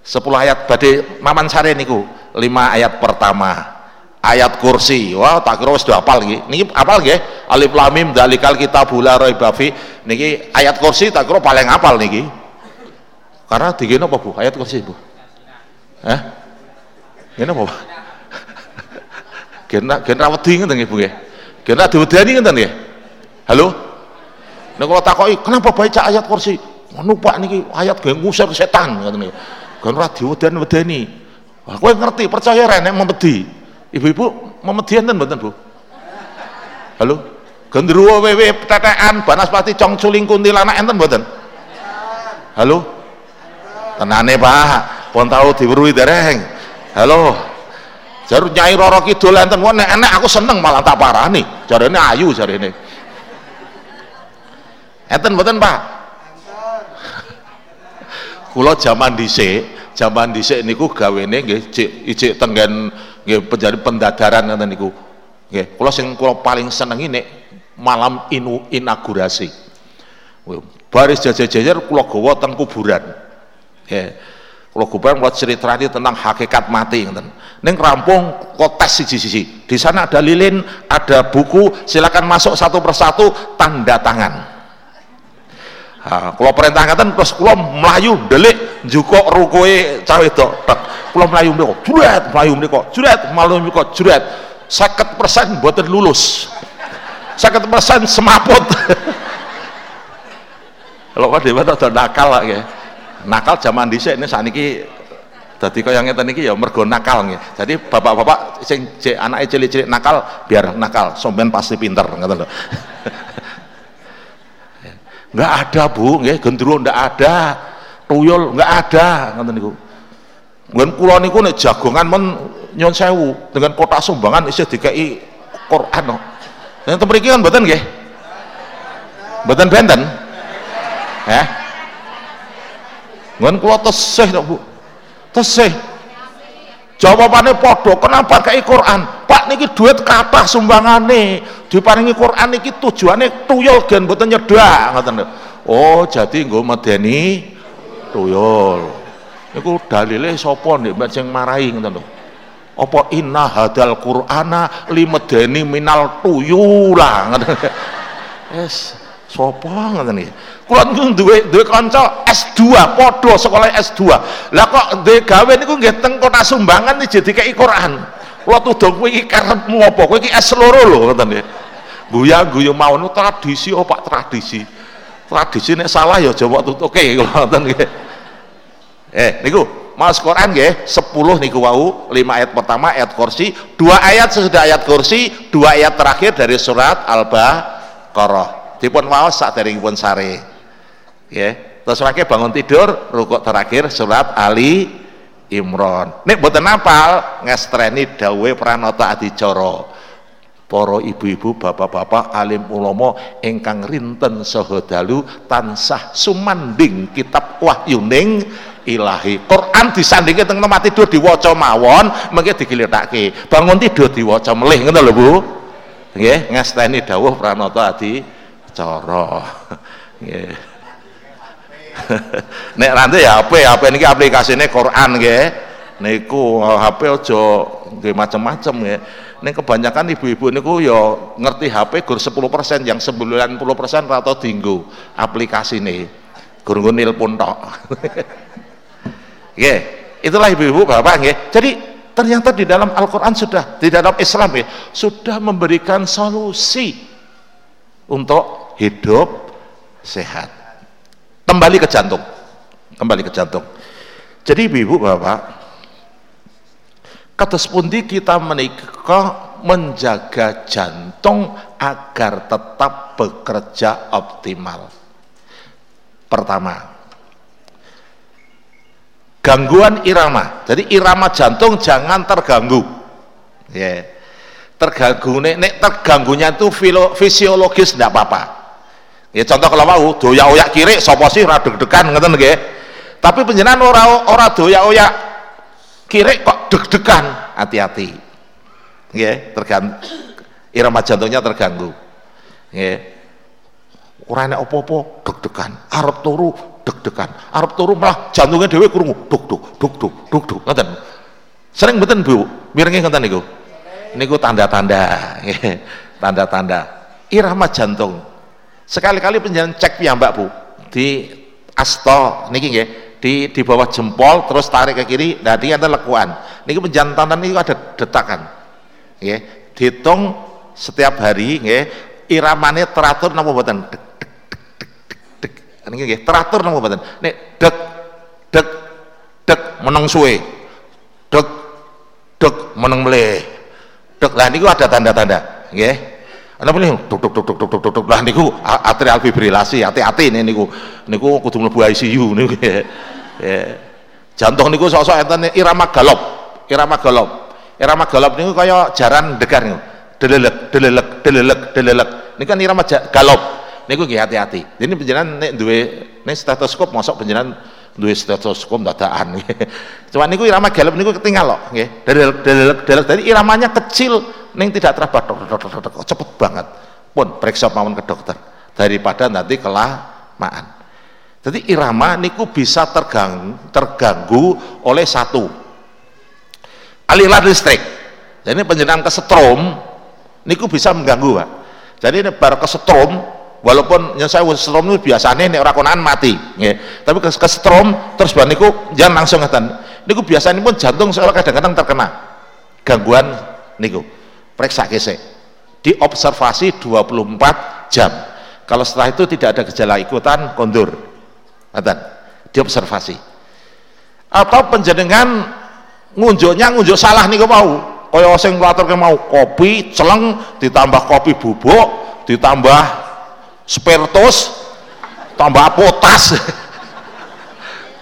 10 ayat badhe maman sare niku. 5 ayat pertama. Ayat kursi. Wah tak kira wis hafal nggih. Niki hafal nggih. Alif lam mim dalikal kitabul la raiba niki ayat kursi tak kira paling hafal niki. Karena digene apa Bu? Ayat kursi Bu? Eh ngene apa Kena kena wedi nggih Bu nggih. Kena diwedani ngeten nggih. Halo nek kula takoki kenapa baca ayat kursi? Ngono Pak niki ayat ge ngusir setan ngoten niki kan ora diwedani-wedani aku ngerti percaya rene nek memedi. Ibu-ibu memedi enten mboten Bu? Halo? Gendruwo wewe tetekan banaspati cong culing kuntilanak enten mboten? Halo? Tenane Pak. Pun tahu diweruhi dereng. Halo? Jarut nyai roro kidul enten wah enek aku seneng malah tak parani. Jarene ayu jarene enten mboten Pak? Kula zaman dhisik zaman dhisik niku gawene nggih ijik tenggen nggih penjadi pendadaran ngoten niku. Nggih kula sing kula paling seneng ini malam inu inaugurasi baris jajar-jajar kula gawa teng kuburan. Ya kula kuburan buat ceritani tentang hakikat mati ngoten. Ning rampung kok tes siji-siji. Di sana ada lilin ada buku silakan masuk satu persatu tanda tangan Ha, perintah ngaten terus kula mlayu delik njukuk rukoe cawe wedok. Kula mlayu mriko, jret, mlayu mriko, jret, mlayu mriko, jret. 50% mboten lulus. 50% semaput. Kalau kok dhewe tak nakal lah ya. Nakal zaman dhisik ini saniki dadi kaya ngeten iki ya mergo nakal nggih. Jadi bapak-bapak sing anake cilik-cilik nakal biar nakal, somben pasti pinter ngoten lho. nggak ada bu nggih gendruwo nggak ada tuyul nggak ada ngoten niku Nggon kula niku nek jagongan men nyon sewu dengan kota sumbangan isih dikai Quran no. Nek mriki kan mboten nggih. Mboten benten. Ya. Nggon kula tesih to, Bu. Tesih. Jawabane padha, kenapa kayak Quran? Pak niki duit kathah sumbangane. Diparingi Quran niki tujuane tuyul gen mboten nyedak ngoten. Oh, jadi nggo medeni tuyul. Niku dalile sapa mbak sing marahi ngoten lho. Apa inna hadal qur'ana limedeni minal tuyula ngoten. Yes, sapa ngoten iki? Kula niku duwe duwe kanca S2, padha sekolah S2. Lah kok duwe gawe niku nggih teng kota Sumbangan iki jadi Quran. Kula tuduh kowe iki karepmu apa? Kowe iki S loro lho ngoten nggih. Guya-guyu mawon tradisi oh Pak tradisi. Tradisi nek salah ya jawab tutuke ngoten nggih. Eh niku Mas Quran nggih 10 niku wau 5 ayat pertama ayat kursi, dua ayat sesudah ayat kursi, dua ayat terakhir dari surat Al-Baqarah. Dipun waos pun sare. Ya terus lagi bangun tidur rukuk terakhir surat Ali Imron nek boten apal ngestreni dawe pranata adicara. Para ibu-ibu bapak-bapak alim ulama ingkang rinten saha dalu tansah sumanding kitab wahyuning ilahi. Quran disandingke teng tempat tidur diwaca mawon mengke digilitakake bangun tidur diwaca melih ngono lho Bu. Nggih ngasteni dawuh pranata nggih. Nek nanti ya HP HP ini aplikasinya? Quran nggih. Niku HP aja nggih macam-macam nggih. Nek kebanyakan ibu-ibu niku ya ngerti HP gur 10% yang 90% atau dinggo aplikasine. Gur nilpun tok. Nggih. Itulah ibu-ibu bapak nggih. Jadi ternyata di dalam Al-Quran sudah di dalam Islam ya sudah memberikan solusi untuk hidup sehat. Kembali ke jantung. Kembali ke jantung. Jadi ibu bapak kata sepundi kita menikah menjaga jantung agar tetap bekerja optimal? Pertama gangguan irama. Jadi irama jantung jangan terganggu. Ya yeah. Terganggu nek, nek terganggunya itu fisiologis tidak apa-apa Ya contoh kalau mau doyak-oyak kiri sapa sih ora deg-degan ngoten nggih. Tapi panjenengan ora ora doyak-oyak kiri kok deg-degan, hati-hati. Nggih, terganggu irama jantungnya terganggu. Nggih. Ora enak apa-apa deg-degan, arep turu deg-degan. Arep turu malah jantungnya dhewe krungu duk duk duk duk duk duk ngoten. Sering mboten Bu? Mirengi ngoten niku. Niku tanda-tanda, tanda-tanda. Irama jantung. Sekali-kali penjalan cek mbak Bu? Di asto niki nggih. Di di bawah jempol terus tarik ke kiri ini ada lekuan. Niki penjantanan ini ada detakan. Nggih. Dihitung setiap hari nggih iramane teratur napa dek niki nggih teratur napa mboten? Nek dek dek dek meneng suwe. Dek dek meneng meleh dek lah niku ada tanda-tanda nggih. Ana pilih tuk tuk tuk tuk tuk tuk tuk lah niku atrial fibrilasi hati-hati ini niku. Niku kudu mlebu ICU niku ya. jantung niku sok-sok enten irama galop irama galop irama galop niku kaya jaran degar niku. Delelek delelek delelek delelek. Ini kan irama galop niku nggih hati-hati. Ini penjenan nek duwe nek stetoskop mosok penjenan duwe stetoskop dadakan cuma niku irama galop niku ketinggal loh nggih. Delelek delelek jadi iramanya kecil neng tidak terabad cepet banget. Pun periksa mawon ke dokter daripada nanti kelamaan. Jadi irama niku bisa terganggu, terganggu oleh satu aliran listrik. Jadi penjenengan kesetrum niku bisa mengganggu pak. Jadi ini baru kesetrum walaupun yang saya kesetrum itu biasanya ini orang konaan mati ya. tapi kesetrum terus bahan niku jangan langsung ngeten niku biasanya pun jantung seolah kadang-kadang terkena gangguan niku. Periksa kesek diobservasi 24 jam. Kalau setelah itu tidak ada gejala ikutan kondur. Di diobservasi. Atau penjenengan ngunjuknya ngunjuk salah nih mau. Kaya sing ke mau kopi celeng ditambah kopi bubuk ditambah spiritus tambah potas.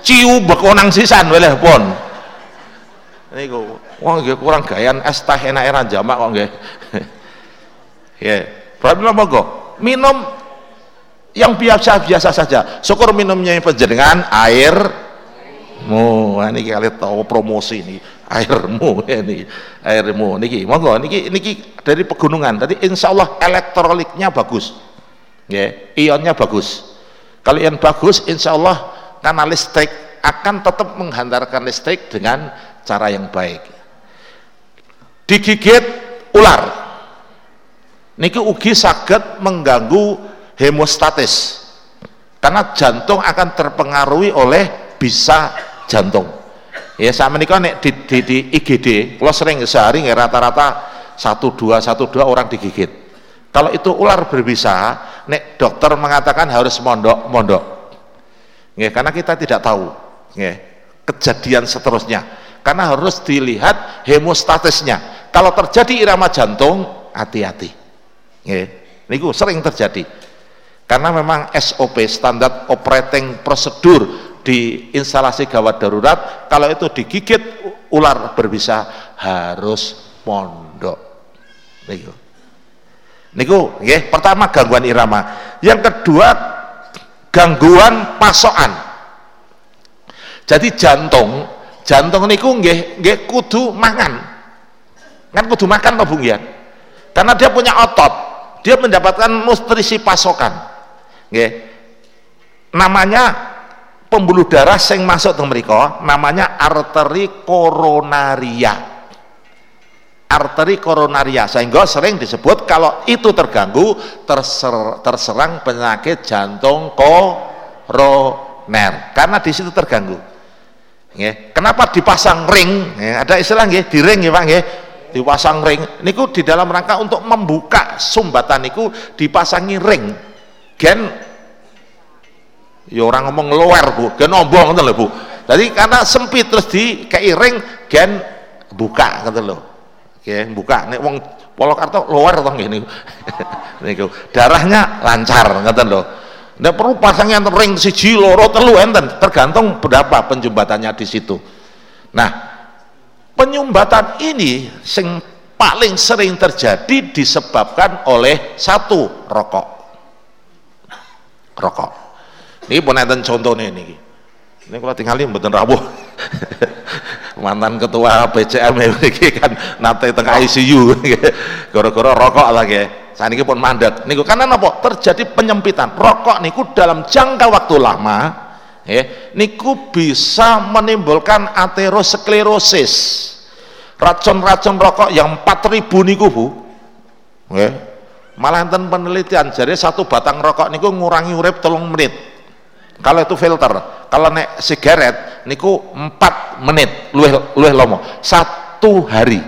Ciu bekonang sisan weleh pun niku wong nggih kurang gayan es teh enak era jamak kok nggih. Ya berarti minum yang biasa-biasa saja. Syukur minumnya yang penjenengan air mu ini kali tahu promosi ini. Airmu ini airmu. Niki monggo niki niki dari pegunungan. Tadi insya Allah elektroliknya bagus ya ionnya bagus. Kalau ion bagus insya Allah karena listrik akan tetap menghantarkan listrik dengan cara yang baik. Digigit ular. Niki ugi sakit mengganggu hemostatis. Karena jantung akan terpengaruhi oleh bisa jantung. Ya sama ini nek di, di, di IGD kalau sering sehari rata-rata satu dua satu dua orang digigit kalau itu ular berbisa nek dokter mengatakan harus mondok mondok. Ya, karena kita tidak tahu ya, kejadian seterusnya. Karena harus dilihat hemostatisnya. Kalau terjadi irama jantung hati-hati. Ini sering terjadi. Karena memang SOP standar operating prosedur di instalasi gawat darurat kalau itu digigit ular berbisa harus pondok niku niku nggih pertama gangguan irama. Yang kedua gangguan pasokan. Jadi jantung jantung niku nggih nggih kudu mangan. Kan kudu makan loh Bung ya? Karena dia punya otot. Dia mendapatkan nutrisi pasokan. Nggih. Namanya pembuluh darah yang masuk ke mereka namanya arteri koronaria arteri koronaria sehingga sering disebut kalau itu terganggu terser, terserang penyakit jantung koroner. Karena di situ terganggu. Ya. kenapa dipasang ring? Ya, ada istilah ya, di ring ya Pak ya dipasang ring. Niku di dalam rangka untuk membuka sumbatan niku dipasangi ring. Gen ya orang ngomong luar bu. Gen ombong gitu loh bu. Jadi karena sempit terus di kayak ring gen buka gitu loh oke buka. Nih wong Polokarto luar atau gini niku. Darahnya lancar gitu loh nggak perlu pasangnya ring si loro telu enten. Tergantung berapa penjembatannya di situ. Nah penyumbatan ini sing paling sering terjadi disebabkan oleh satu rokok. Rokok. Ini pun ada contohnya ini. Ini kalau tinggal ini betul rabu mantan ketua PCM ini kan nanti tengah ICU gara-gara rokok lagi. Saat ini pun mandat. Niku karena apa terjadi penyempitan. Rokok niku dalam jangka waktu lama ya niku bisa menimbulkan aterosklerosis. Racun-racun rokok yang 4000 niku Bu. Ya. Malah enten penelitian jadi satu batang rokok niku ngurangi urip tolong menit kalau itu filter kalau nek sigaret niku 4 menit luwih luwih lomo satu hari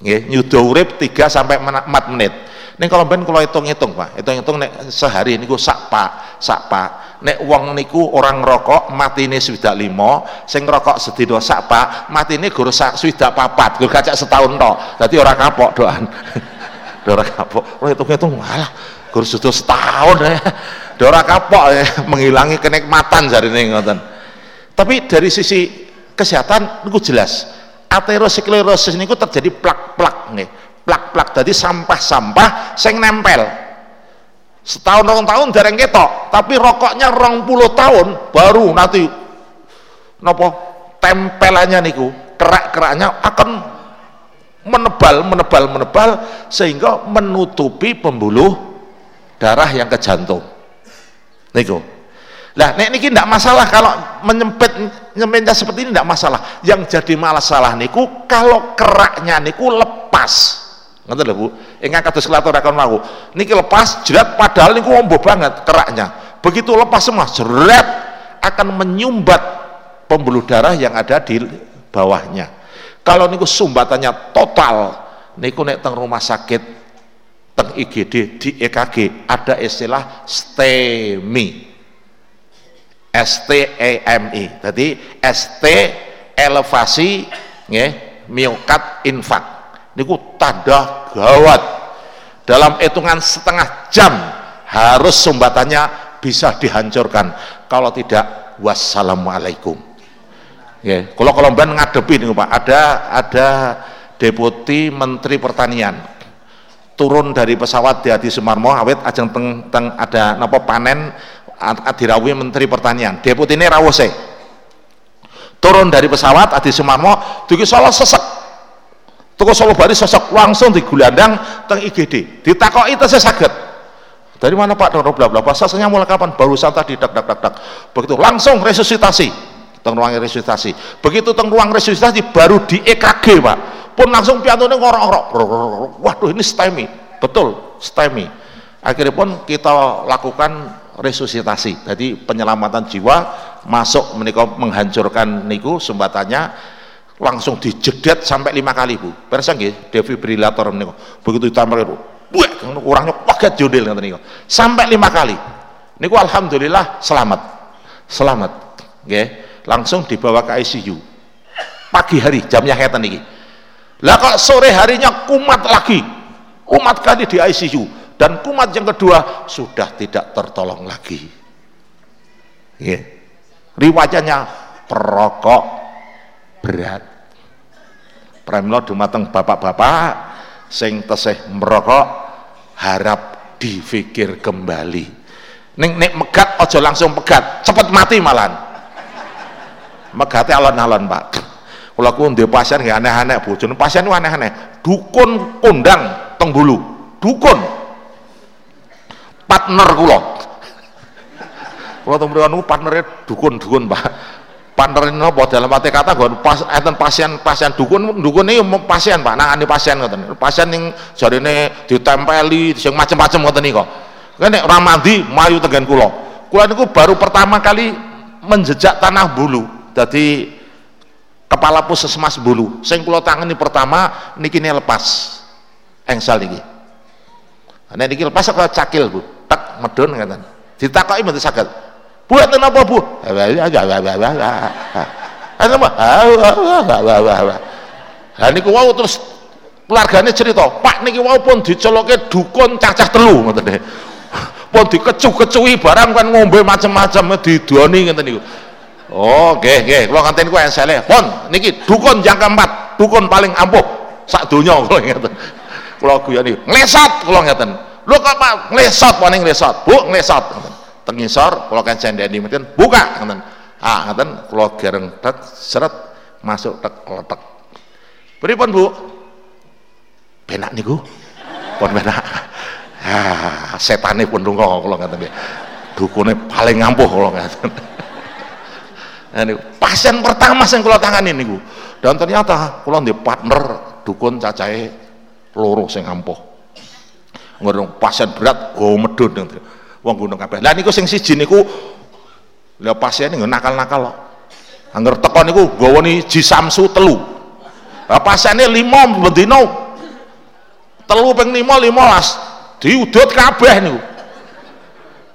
nggih nyuda urip 3 sampai 4 menit Ning kalau ben kalau hitung-hitung Pak, hitung-hitung nek sehari niku sak pak, sak pak. Nek wong niku orang rokok matine swidak limo, sing rokok sedina sak pak, matine guru sak swidak papat, guru kacak setahun tok. Dadi ora kapok doan. Dora kapok. Kalau hitung-hitung malah guru sudah setahun ya. Dora kapok ya, menghilangi kenikmatan jari ini. Tapi dari sisi kesehatan niku jelas. Aterosklerosis niku terjadi plak-plak nih. Plak-plak jadi sampah-sampah sing nempel. Setahun rong tahun dereng ketok, tapi rokoknya rong puluh tahun baru nanti nopo tempelannya niku kerak-keraknya akan menebal, menebal, menebal sehingga menutupi pembuluh darah yang ke jantung. Niku. Nah, nek niki tidak masalah kalau menyempit nyempitnya seperti ini tidak masalah. Yang jadi masalah niku kalau keraknya niku lepas. Ngerti lho Bu? Ingkang kados kelatoraken mau. Niki lepas jerat padahal niku ombo banget keraknya. Begitu lepas semua jerat akan menyumbat pembuluh darah yang ada di bawahnya kalau niku sumbatannya total niku nek teng rumah sakit teng IGD di EKG ada istilah STEMI S T E M I. Jadi ST elevasi nggih miokard infak. Niku tanda gawat. Dalam hitungan setengah jam harus sumbatannya bisa dihancurkan. Kalau tidak wassalamualaikum. Kalau kolomban ngadepi nih Pak. Ada ada deputi menteri pertanian turun dari pesawat di Adi Sumarmo awet ajeng teng, teng ada napa panen adirawi menteri pertanian deputi ini rawose turun dari pesawat Adi Sumarmo duki solo sesek Toko Solo Bali sosok langsung digulandang teng IGD. Ditakoki saya sakit. Dari mana Pak? Dari bla bla. Pasasnya mulai kapan? Barusan tadi dak dak dak dak. Begitu langsung resusitasi. Teng ruang resusitasi. Begitu teng ruang resusitasi baru di EKG Pak. Pun langsung piantone ngorok-ngorok. Waduh ini STEMI. Betul, STEMI. Akhirnya pun kita lakukan resusitasi. Jadi penyelamatan jiwa masuk menikah menghancurkan niku sumbatannya langsung dijedet sampai lima kali bu persa nggih defibrillator niku begitu ditambah itu buah orangnya paket jodel ngerti niku sampai lima kali niku alhamdulillah selamat selamat nggih langsung dibawa ke ICU pagi hari jamnya kayak niki lah kok sore harinya kumat lagi. Kumat kali di ICU dan kumat yang kedua sudah tidak tertolong lagi. Yeah. riwayatnya perokok berat. Pramila dumateng bapak-bapak sing tesih merokok harap difikir kembali. Ning nek megat aja langsung pegat cepet mati malan megate alon-alon Pak kula ku ndek pasien nggih aneh-aneh bojone pasien ku aneh-aneh. Dukun kondang teng bulu dukun. Partner kula. Kula teng mriku partnere dukun-dukun Pak. Partnerin apa dalam arti kata gue pas enten pasien pasien dukun dukun ini pasien pak. Nangani pasien ngoten. Pasien yang jadi ini ditempeli yang macam-macam nih kok kan ramadi mayu kulo kulo niku baru pertama kali menjejak tanah bulu. Jadi kepala puskesmas bulu. Sing kulo tangani pertama niki ini lepas. Engsal niki. Nah niki lepas ke cakil bu. Tak medun ngaten ditakoki mboten saged. Buat apa bu? Nah ini wow terus keluarganya cerita pak niki wow pun dicoloknya dukun cacah telu ngoten deh pun dikecu-kecui barang kan ngombe macam-macam didoni ngoten niku oh nggih nggih. Kula nganten ku ensele pun niki dukun yang keempat dukun paling ampuh sak donya kula ngeten kula guyoni nglesot kula ngeten lho kok Pak nglesot paling nglesot? Bu nglesot tengisor kalau kan cendeni mungkin buka ngoten ah ngoten kalau gereng tek seret masuk tek kletek. Pripun Bu? Penak niku? Pun penak ah setane pun lunga kula nggih. Dukune paling ngampuh kula ngaten nah, niku pasien pertama sing kula tangani niku. Dan ternyata kula ndek partner dukun cacahe loro sing ampuh. Ngurung pasien berat go medun wong gunung kabeh. Lah niku sing siji niku lha pasien niku nakal-nakal kok. Angger teko niku gawani jisamsu telu. Lah pasiene 5 bendina telu ping 5 15 diudut kabeh niku.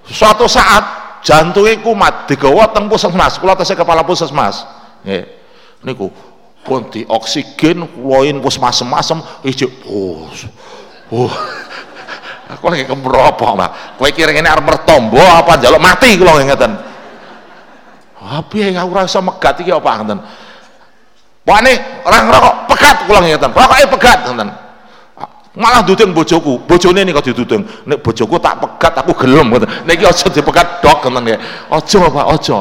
Suatu saat jantungnya kumat digawa teng puskesmas kula tesih kepala puskesmas. Nggih. Niku pun di oksigen kuloin puskesmas-masem ijo oh, oh aku lagi kemeropo mbak. Kowe kira ini arep mertombo apa jaluk mati kalau ngeten tapi yang aku rasa megat iki apa ngeten? Pane orang rokok pegat kula ngeten rokoke pegat ngeten malah dudung bojoku. Bojone nih kok didudung nek bojoku tak pegat aku gelem ngoten. Nek aja dipegat dok ngoten ya. Aja Pak aja.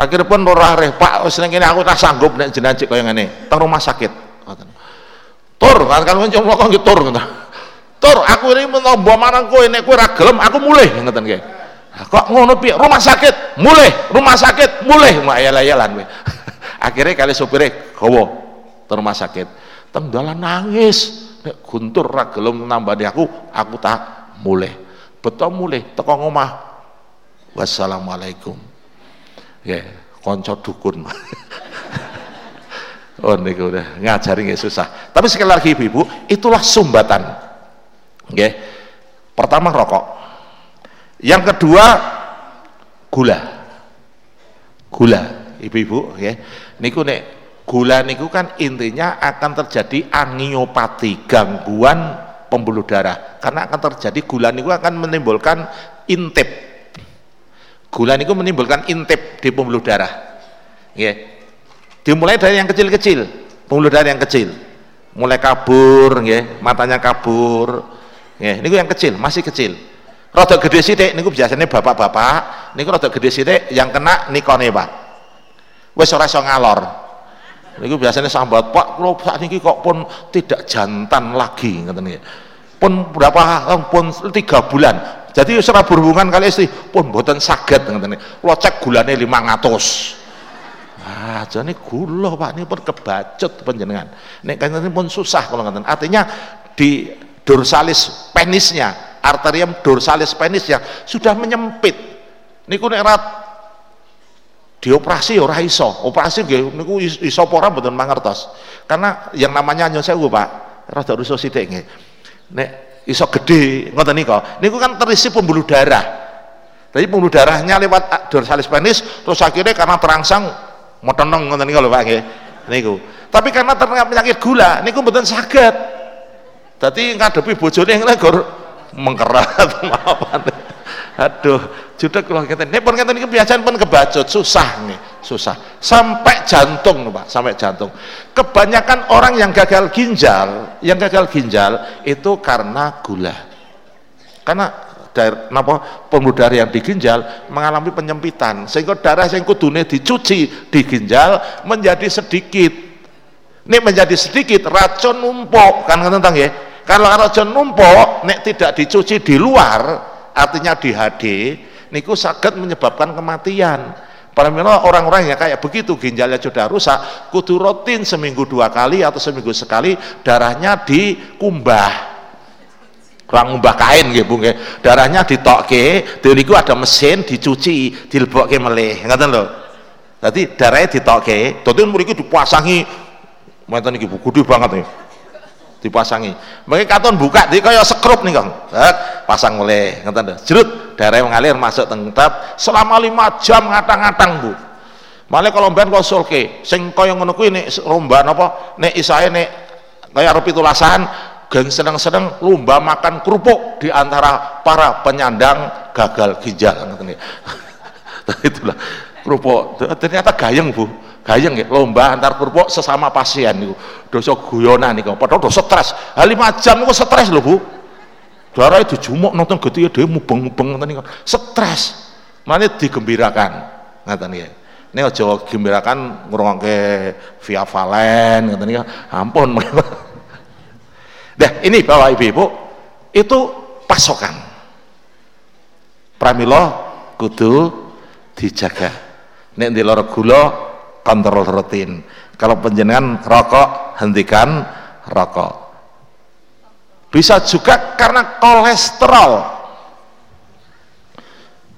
Akhirnya pun ora reh Pak ning kene aku tak sanggup nek jenengan cek kaya ngene. Teng rumah sakit. Tur kan kan cuma kok tur ngoten. Tur aku ini menombo marang kowe. Nek kowe ora gelem aku mulih ngoten nggih. Kok ngono piye rumah sakit. Mulih rumah sakit. Mulih. Mak ayal-ayalan kowe. Akhirnya kali sopire gawa ke rumah sakit. Teng dalan nangis nek guntur ora gelem nambani aku aku tak mulih betul mulih teko ngomah wassalamualaikum ya konco dukun oh niku udah ngajari nggak susah tapi sekali lagi ibu-ibu itulah sumbatan Okay. Pertama rokok. Yang kedua gula. Gula, ibu-ibu, ya. Niku nek gula niku kan intinya akan terjadi angiopati, gangguan pembuluh darah. Karena akan terjadi gula niku akan menimbulkan intip. Gula niku menimbulkan intip di pembuluh darah. Nggih. Dimulai dari yang kecil-kecil, pembuluh darah yang kecil. Mulai kabur nggih, matanya kabur. Nggih, niku yang kecil, masih kecil. Rada gede sithik niku biasanya bapak-bapak, niku rada gede sithik yang kena nikone, Pak. Wis ora ngalor. Niku biasanya sambat, Pak, kula saat ini kok pun tidak jantan lagi ngoten nggih. Pun berapa pun tiga bulan jadi ora berhubungan kali istri pun mboten saged ngeten kula cek gulane 500 Ah, jadi gula Pak ini pun kebacut panjenengan. Nek ini pun susah kalau ngaten. Artinya di dorsalis penisnya, arterium dorsalis penisnya sudah menyempit. Niku nek dioperasi ora iso. Operasi nggih niku iso apa ora mboten mangertos. Karena yang namanya nyon sewu Pak, rada rusuh sithik nggih. Nek iso gede ngoten nika niku kan terisi pembuluh darah jadi pembuluh darahnya lewat dorsalis penis terus akhirnya karena terangsang motonong ngoten nika lho Pak nggih niku tapi karena terkena penyakit gula niku mboten saged dadi ngadepi bojone nggur mengkerat maafan aduh jutek kalau kita ini pun kita ini kebiasaan pun kebacut susah nih susah. Sampai jantung Pak sampai jantung. Kebanyakan orang yang gagal ginjal yang gagal ginjal itu karena gula. Karena dari napa pembuluh darah yang di ginjal mengalami penyempitan sehingga darah yang kudune dicuci di ginjal menjadi sedikit. Ini menjadi sedikit racun numpuk. Kan tentang ya kalau racun numpuk nek tidak dicuci di luar artinya di HD niku sakit menyebabkan kematian. Paramila orang-orang yang kayak begitu ginjalnya sudah rusak kudu rutin seminggu dua kali atau seminggu sekali darahnya dikumbah. Kurang ngumbah kain gitu bung darahnya ditokke niku ada mesin dicuci dilebokke meleh ngoten lho. Jadi darahnya ditokke dadi mriki dipasangi ngoten iki gede banget nih dipasangi. Mungkin katon buka di kaya sekrup nih kang, pasang mulai ngerti deh. Jerut darah mengalir masuk tengtap selama lima jam ngatang-ngatang bu. Malah kalau mbak konsulke, sing kaya ngono kuwi nek lomba napa nek isae nek kaya arep pitulasan geng sedang-sedang lomba makan kerupuk di antara para penyandang gagal ginjal ngoten Itulah kerupuk ternyata gayeng bu. Gayeng ya. Lomba antar kerupuk sesama pasien niku. Dosa guyonan niku. Padahal dosa stres. Ha 5 jam niku stres lho Bu. Darah itu dijumuk nonton gitu ya dia mubeng-mubeng ngoten niku. Stres. Mana digembirakan. Ngoten ya. Ini aja gembirakan ngrungokke via valen ngoten niku. Ampun Nah, ini Bapak Ibu, itu pasokan. Pramila kudu dijaga. Nek di loro gula kontrol rutin. Kalau penjenengan rokok hentikan rokok. Bisa juga karena kolesterol.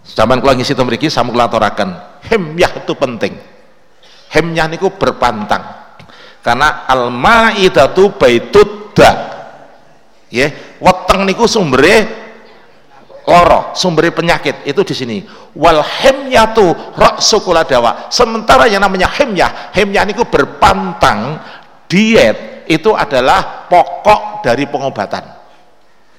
Zaman kula ngisi mriki sampun laturaken hemyah itu penting. Hemyah niku berpantang. Karena al-maidatu baitut da ya weteng niku sumbere loro sumber penyakit itu di sini. Wal hemyatu raksukula dawa. Sementara yang namanya hemyah hemyah itu berpantang diet itu adalah pokok dari pengobatan.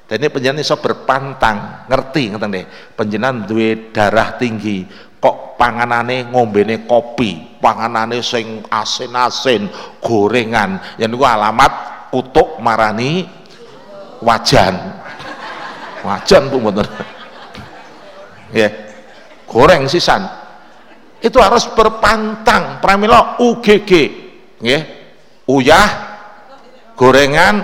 Dan ini penjenan iso berpantang ngerti ngerti deh penjenan duwe darah tinggi kok panganane ngombene kopi panganane sing asin-asin gorengan. Yang itu alamat kutuk marani wajan wajan bu bener ya goreng sisan. Itu harus berpantang. Pramila UGG ya. Uyah gorengan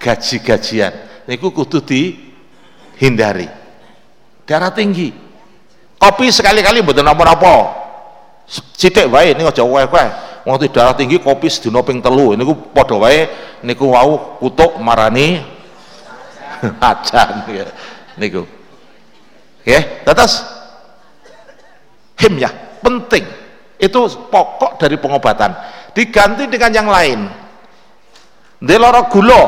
gaji-gajian. Niku kudu dihindari. Darah tinggi. Kopi sekali-kali betul napa-napa sithik wae niku aja wae-wae. Wong darah tinggi kopi sedina telu. Niku padha wae. Niku wau kutuk marani ajan ya. Niku. Ya tetes. Himyah penting. Itu pokok dari pengobatan. Diganti dengan yang lain. Deloro gula.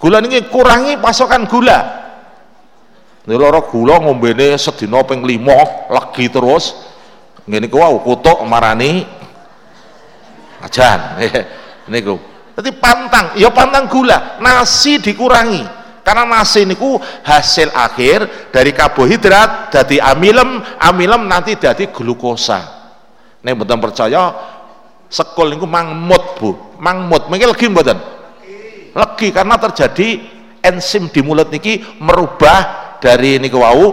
Gula ini kurangi pasokan gula. Deloro gula ngombene sedina ping limo lagi terus. Ngene ku wow, kutuk marani. Ajan niku. Jadi pantang. Ya pantang gula. Nasi dikurangi karena nasi niku hasil akhir dari karbohidrat jadi amilem amilem nanti jadi glukosa. Ini betul percaya sekol niku mangmut bu. Mangmut. Mungkin lagi mboten? Lagi karena terjadi enzim di mulut niki merubah dari niku wau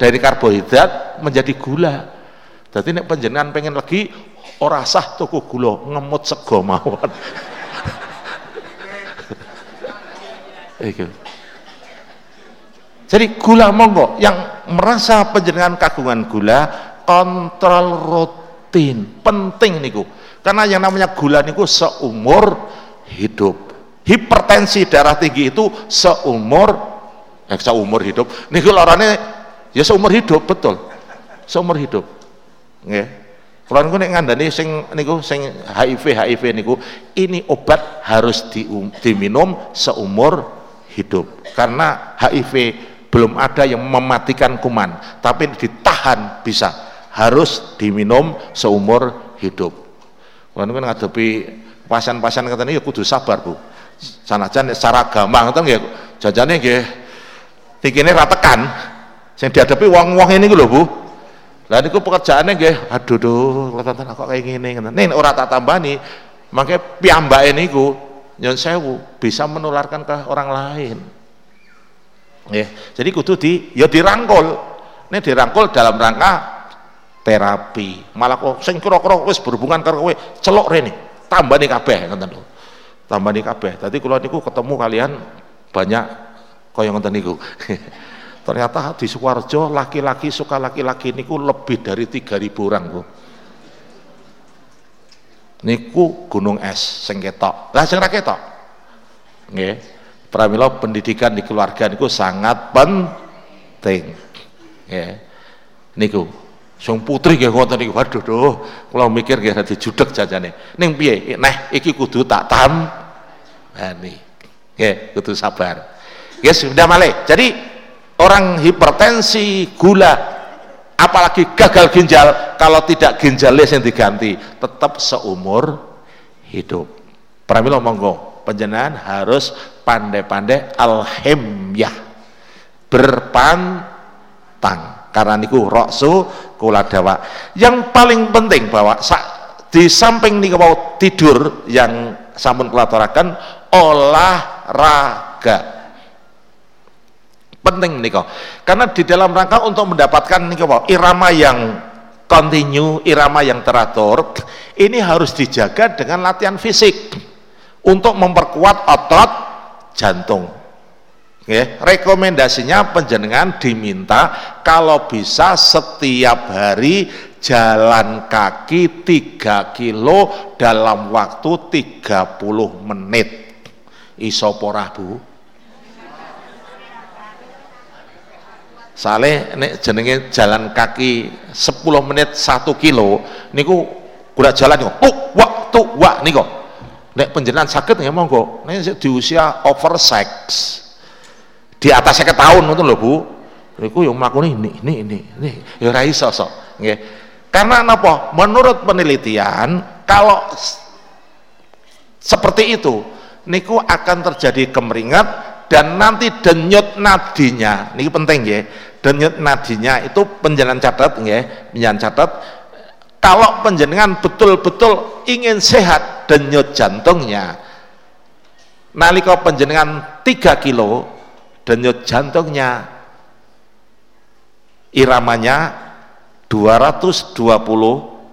dari karbohidrat menjadi gula. Jadi nek penjenengan pengen lagi ora sah tuku gula ngemut sego mawon Jadi gula monggo yang merasa penjenengan kagungan gula kontrol rutin penting niku. Karena yang namanya gula niku seumur hidup. Hipertensi darah tinggi itu seumur eh, seumur hidup. Niku lorane ya seumur hidup betul. Seumur hidup. Nggih. Kalau niku nek ngandani sing niku sing HIV HIV niku ini obat harus di, diminum seumur hidup karena HIV belum ada yang mematikan kuman. Tapi ditahan bisa. Harus diminum seumur hidup. Kalau kan ngadepi pasien-pasien katanya ya kudu sabar bu. Sanajan secara gampang itu ya jajannya nggih ini ratekan yang dihadapi wong-wong ini lho bu. Lah niku pekerjaannya nggih aduh duh kelihatan kok kayak gini nih orang tak tambah nih makanya piambak ini ku nyon sewu bisa menularkan ke orang lain ya jadi kudu di ya dirangkul. Ini dirangkul dalam rangka terapi. Malah kok sing kira-kira wis berhubungan karo kowe celok rene. Tambah nih kabeh ngoten lho. Tambah nih kabeh. Dadi kula niku ketemu kalian banyak kaya ngoten niku. Ternyata di Sukoharjo laki-laki suka laki-laki niku lebih dari 3000 orang Bu. Niku gunung es sing ketok. Lah sing ra ketok? Nggih pramila pendidikan di keluarga niku sangat penting. Ya. Niku sing putri nggih ngoten niku. Waduh doh kula mikir nggih dadi judeg jajane. Ning piye? Nah iki kudu tak tam ini ya kudu sabar. Ya sudah malih. Jadi orang hipertensi gula apalagi gagal ginjal kalau tidak ginjalnya yang diganti tetap seumur hidup. Pramila monggo penjenengan harus pandai-pandai alhemyah berpantang. Karena niku roksu kula dawa yang paling penting bahwa di samping niku mau tidur yang sampun kula aturaken olahraga. Penting niku. Karena di dalam rangka untuk mendapatkan niku irama yang kontinu irama yang teratur ini harus dijaga dengan latihan fisik untuk memperkuat otot jantung. Ya, rekomendasinya penjenengan diminta kalau bisa setiap hari jalan kaki 3 kilo dalam waktu 30 menit. Isoporah bu. Sale nek jenenge jalan kaki 10 menit 1 kilo niku kuda jalan kok waktu wak niku nek penjenan sakit ya monggo. Nek di usia over sex di atas saya tahun itu loh bu. Niku yang melakukan ini ini ini ini ya rai sosok nggih. Karena apa menurut penelitian kalau seperti itu niku akan terjadi kemeringat dan nanti denyut nadinya. Ini penting ya denyut nadinya itu penjalan catat ya penjalan catat kalau penjenengan betul-betul ingin sehat denyut jantungnya nalika penjenengan 3 kilo denyut jantungnya iramanya 220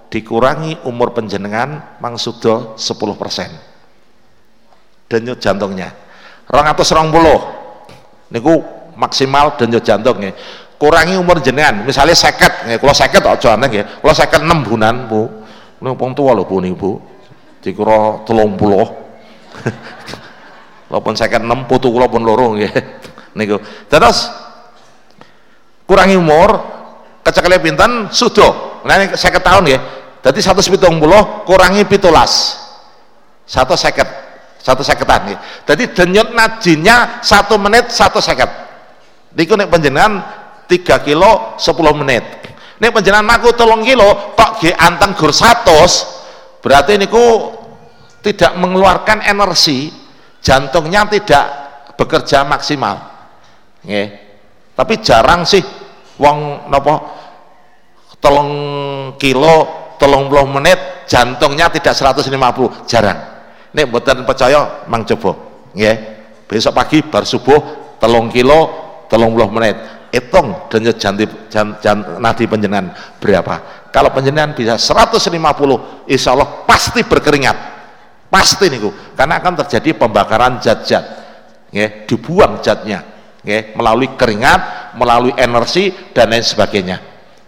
dikurangi umur penjenengan mangsudo 10 persen denyut jantungnya. 220 niku maksimal denyut jantungnya kurangi umur jenengan. Misalnya seket ya, kalau seket aja aneh ya kalau seket enam bulan bu. Pun tua loh bu nih bu. Dikira telung puluh. Walaupun seket enam putu kula pun lorong ya niku. Terus kurangi umur kecekelnya pinten? Sudo. Nah ini seket tahun ya jadi satu kurangi pitulas. Satu seket. Satu seketan ya jadi denyut najinya satu menit satu seket. Niku nek panjenengan 3 kilo 10 menit. Ini penjenengan aku tolong kilo kok ge anteng gur 100 berarti niku tidak mengeluarkan energi jantungnya tidak bekerja maksimal. Nggih. Tapi jarang sih wong napa telung kilo telung puluh menit jantungnya tidak 150 jarang. Nek mboten percaya mang coba. Nggih. Besok pagi bar subuh telung kilo telung puluh menit hitung denyut janti jan, jan, nadi penjenengan berapa? Kalau penjenengan bisa 150 insya Allah pasti berkeringat. Pasti niku. Karena akan terjadi pembakaran zat-zat. Ya, dibuang zatnya. Ya, melalui keringat melalui energi dan lain sebagainya.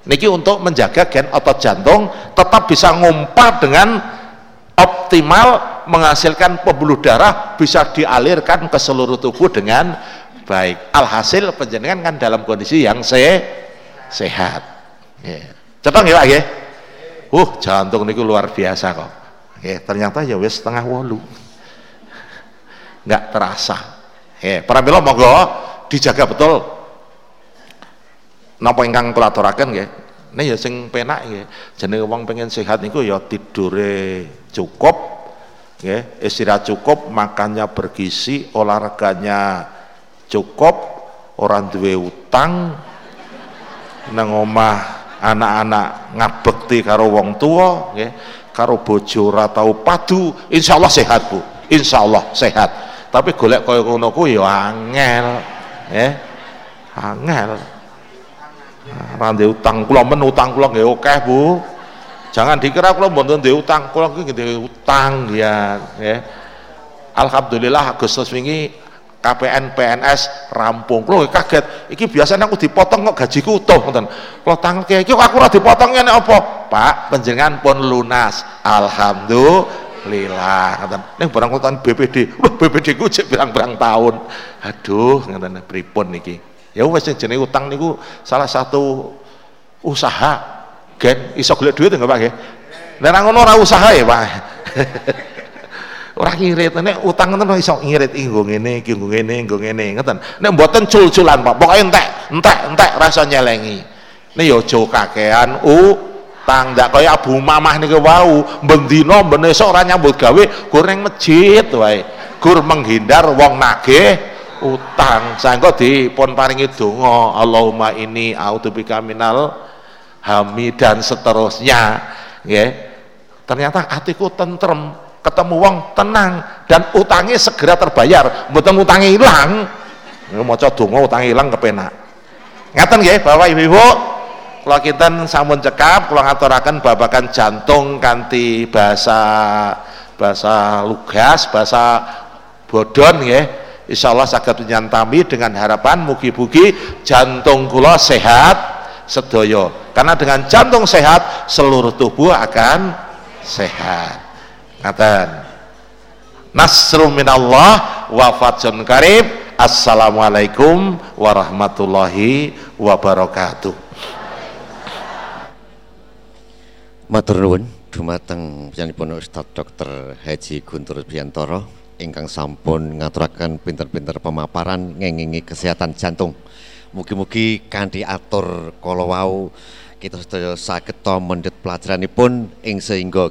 Niki untuk menjaga gen otot jantung tetap bisa ngumpat dengan optimal menghasilkan pembuluh darah bisa dialirkan ke seluruh tubuh dengan baik. Alhasil penjenengan kan dalam kondisi yang se sehat. Ya. cetong ya ya uh jantung niku luar biasa kok. Ya ternyata ya wis setengah wolu. Nggak terasa. Ya para milo monggo dijaga betul. Napa ingkang kula aturaken nggih? Ini ya sing penak nggih. Jenenge wong pengen sehat niku ya tidure cukup nggih istirahat cukup makannya bergizi olahraganya cukup orang duwe utang nang omah anak-anak ngabekti karo wong tua nggih karo bojo ora tau padu insyaallah sehat Bu. Insyaallah sehat. Tapi golek kaya ngono ku ya angel nggih. Angel. Rande utang kula men utang kula nggih akeh Bu. Jangan dikira kula mboten duwe utang kula iki utang ya nggih. Alhamdulillah Agustus wingi KPN PNS rampung. Kula kaget. Iki biasanya aku dipotong kok gajiku utuh ngoten. Kula tangan kayak iki aku ora dipotong ngene apa? Pak panjenengan pun lunas. Alhamdulillah ngoten. Ning barang kula BPD wah BPD ku cek berang-berang tahun. Aduh ngoten pripun niki ya wis jenenge utang niku salah satu usaha. Gen iso golek duit enggak Pak nggih? Nek ngono ora usaha ya Pak ora ngirit nek utang ngoten iso ngirit nggo ngene iki nggo ngene nggo ngene ngoten. Nek mboten cul-culan Pak pokoke entek entek entek rasa nyelengi. Nek ya aja kakean utang ndak kaya Abu Mamah niki wau bendina ben esuk ora nyambut gawe gur ning masjid wae. Gur menghindar wong nagih utang. Sangka dipun paringi donga Allahumma ini a'udzubika minal hami dan seterusnya ya ternyata hatiku tentrem ketemu wong tenang dan utangnya segera terbayar. Mboten utangnya hilang maca donga utangnya hilang kepenak. Ngaten nggih Bapak Ibu kalau kita sampun cekap kalau ngaturaken babakan jantung kanti bahasa bahasa lugas bahasa bodon ya Insya Allah saged menyantami dengan harapan mugi-mugi jantung kula sehat sedoyo karena dengan jantung sehat seluruh tubuh akan sehat ngaten nasrum minallah wa fatsun karib. Assalamualaikum warahmatullahi wabarakatuh. Matur nuwun dumateng pun Ustaz Dr. Haji Guntur Biantoro ingkang sampun ngaturaken pinter-pinter pemaparan ngengingi kesehatan jantung. Mugi-mugi kanthi atur kala wau kita sedaya saged to mendhet pelajaranipun ing sehingga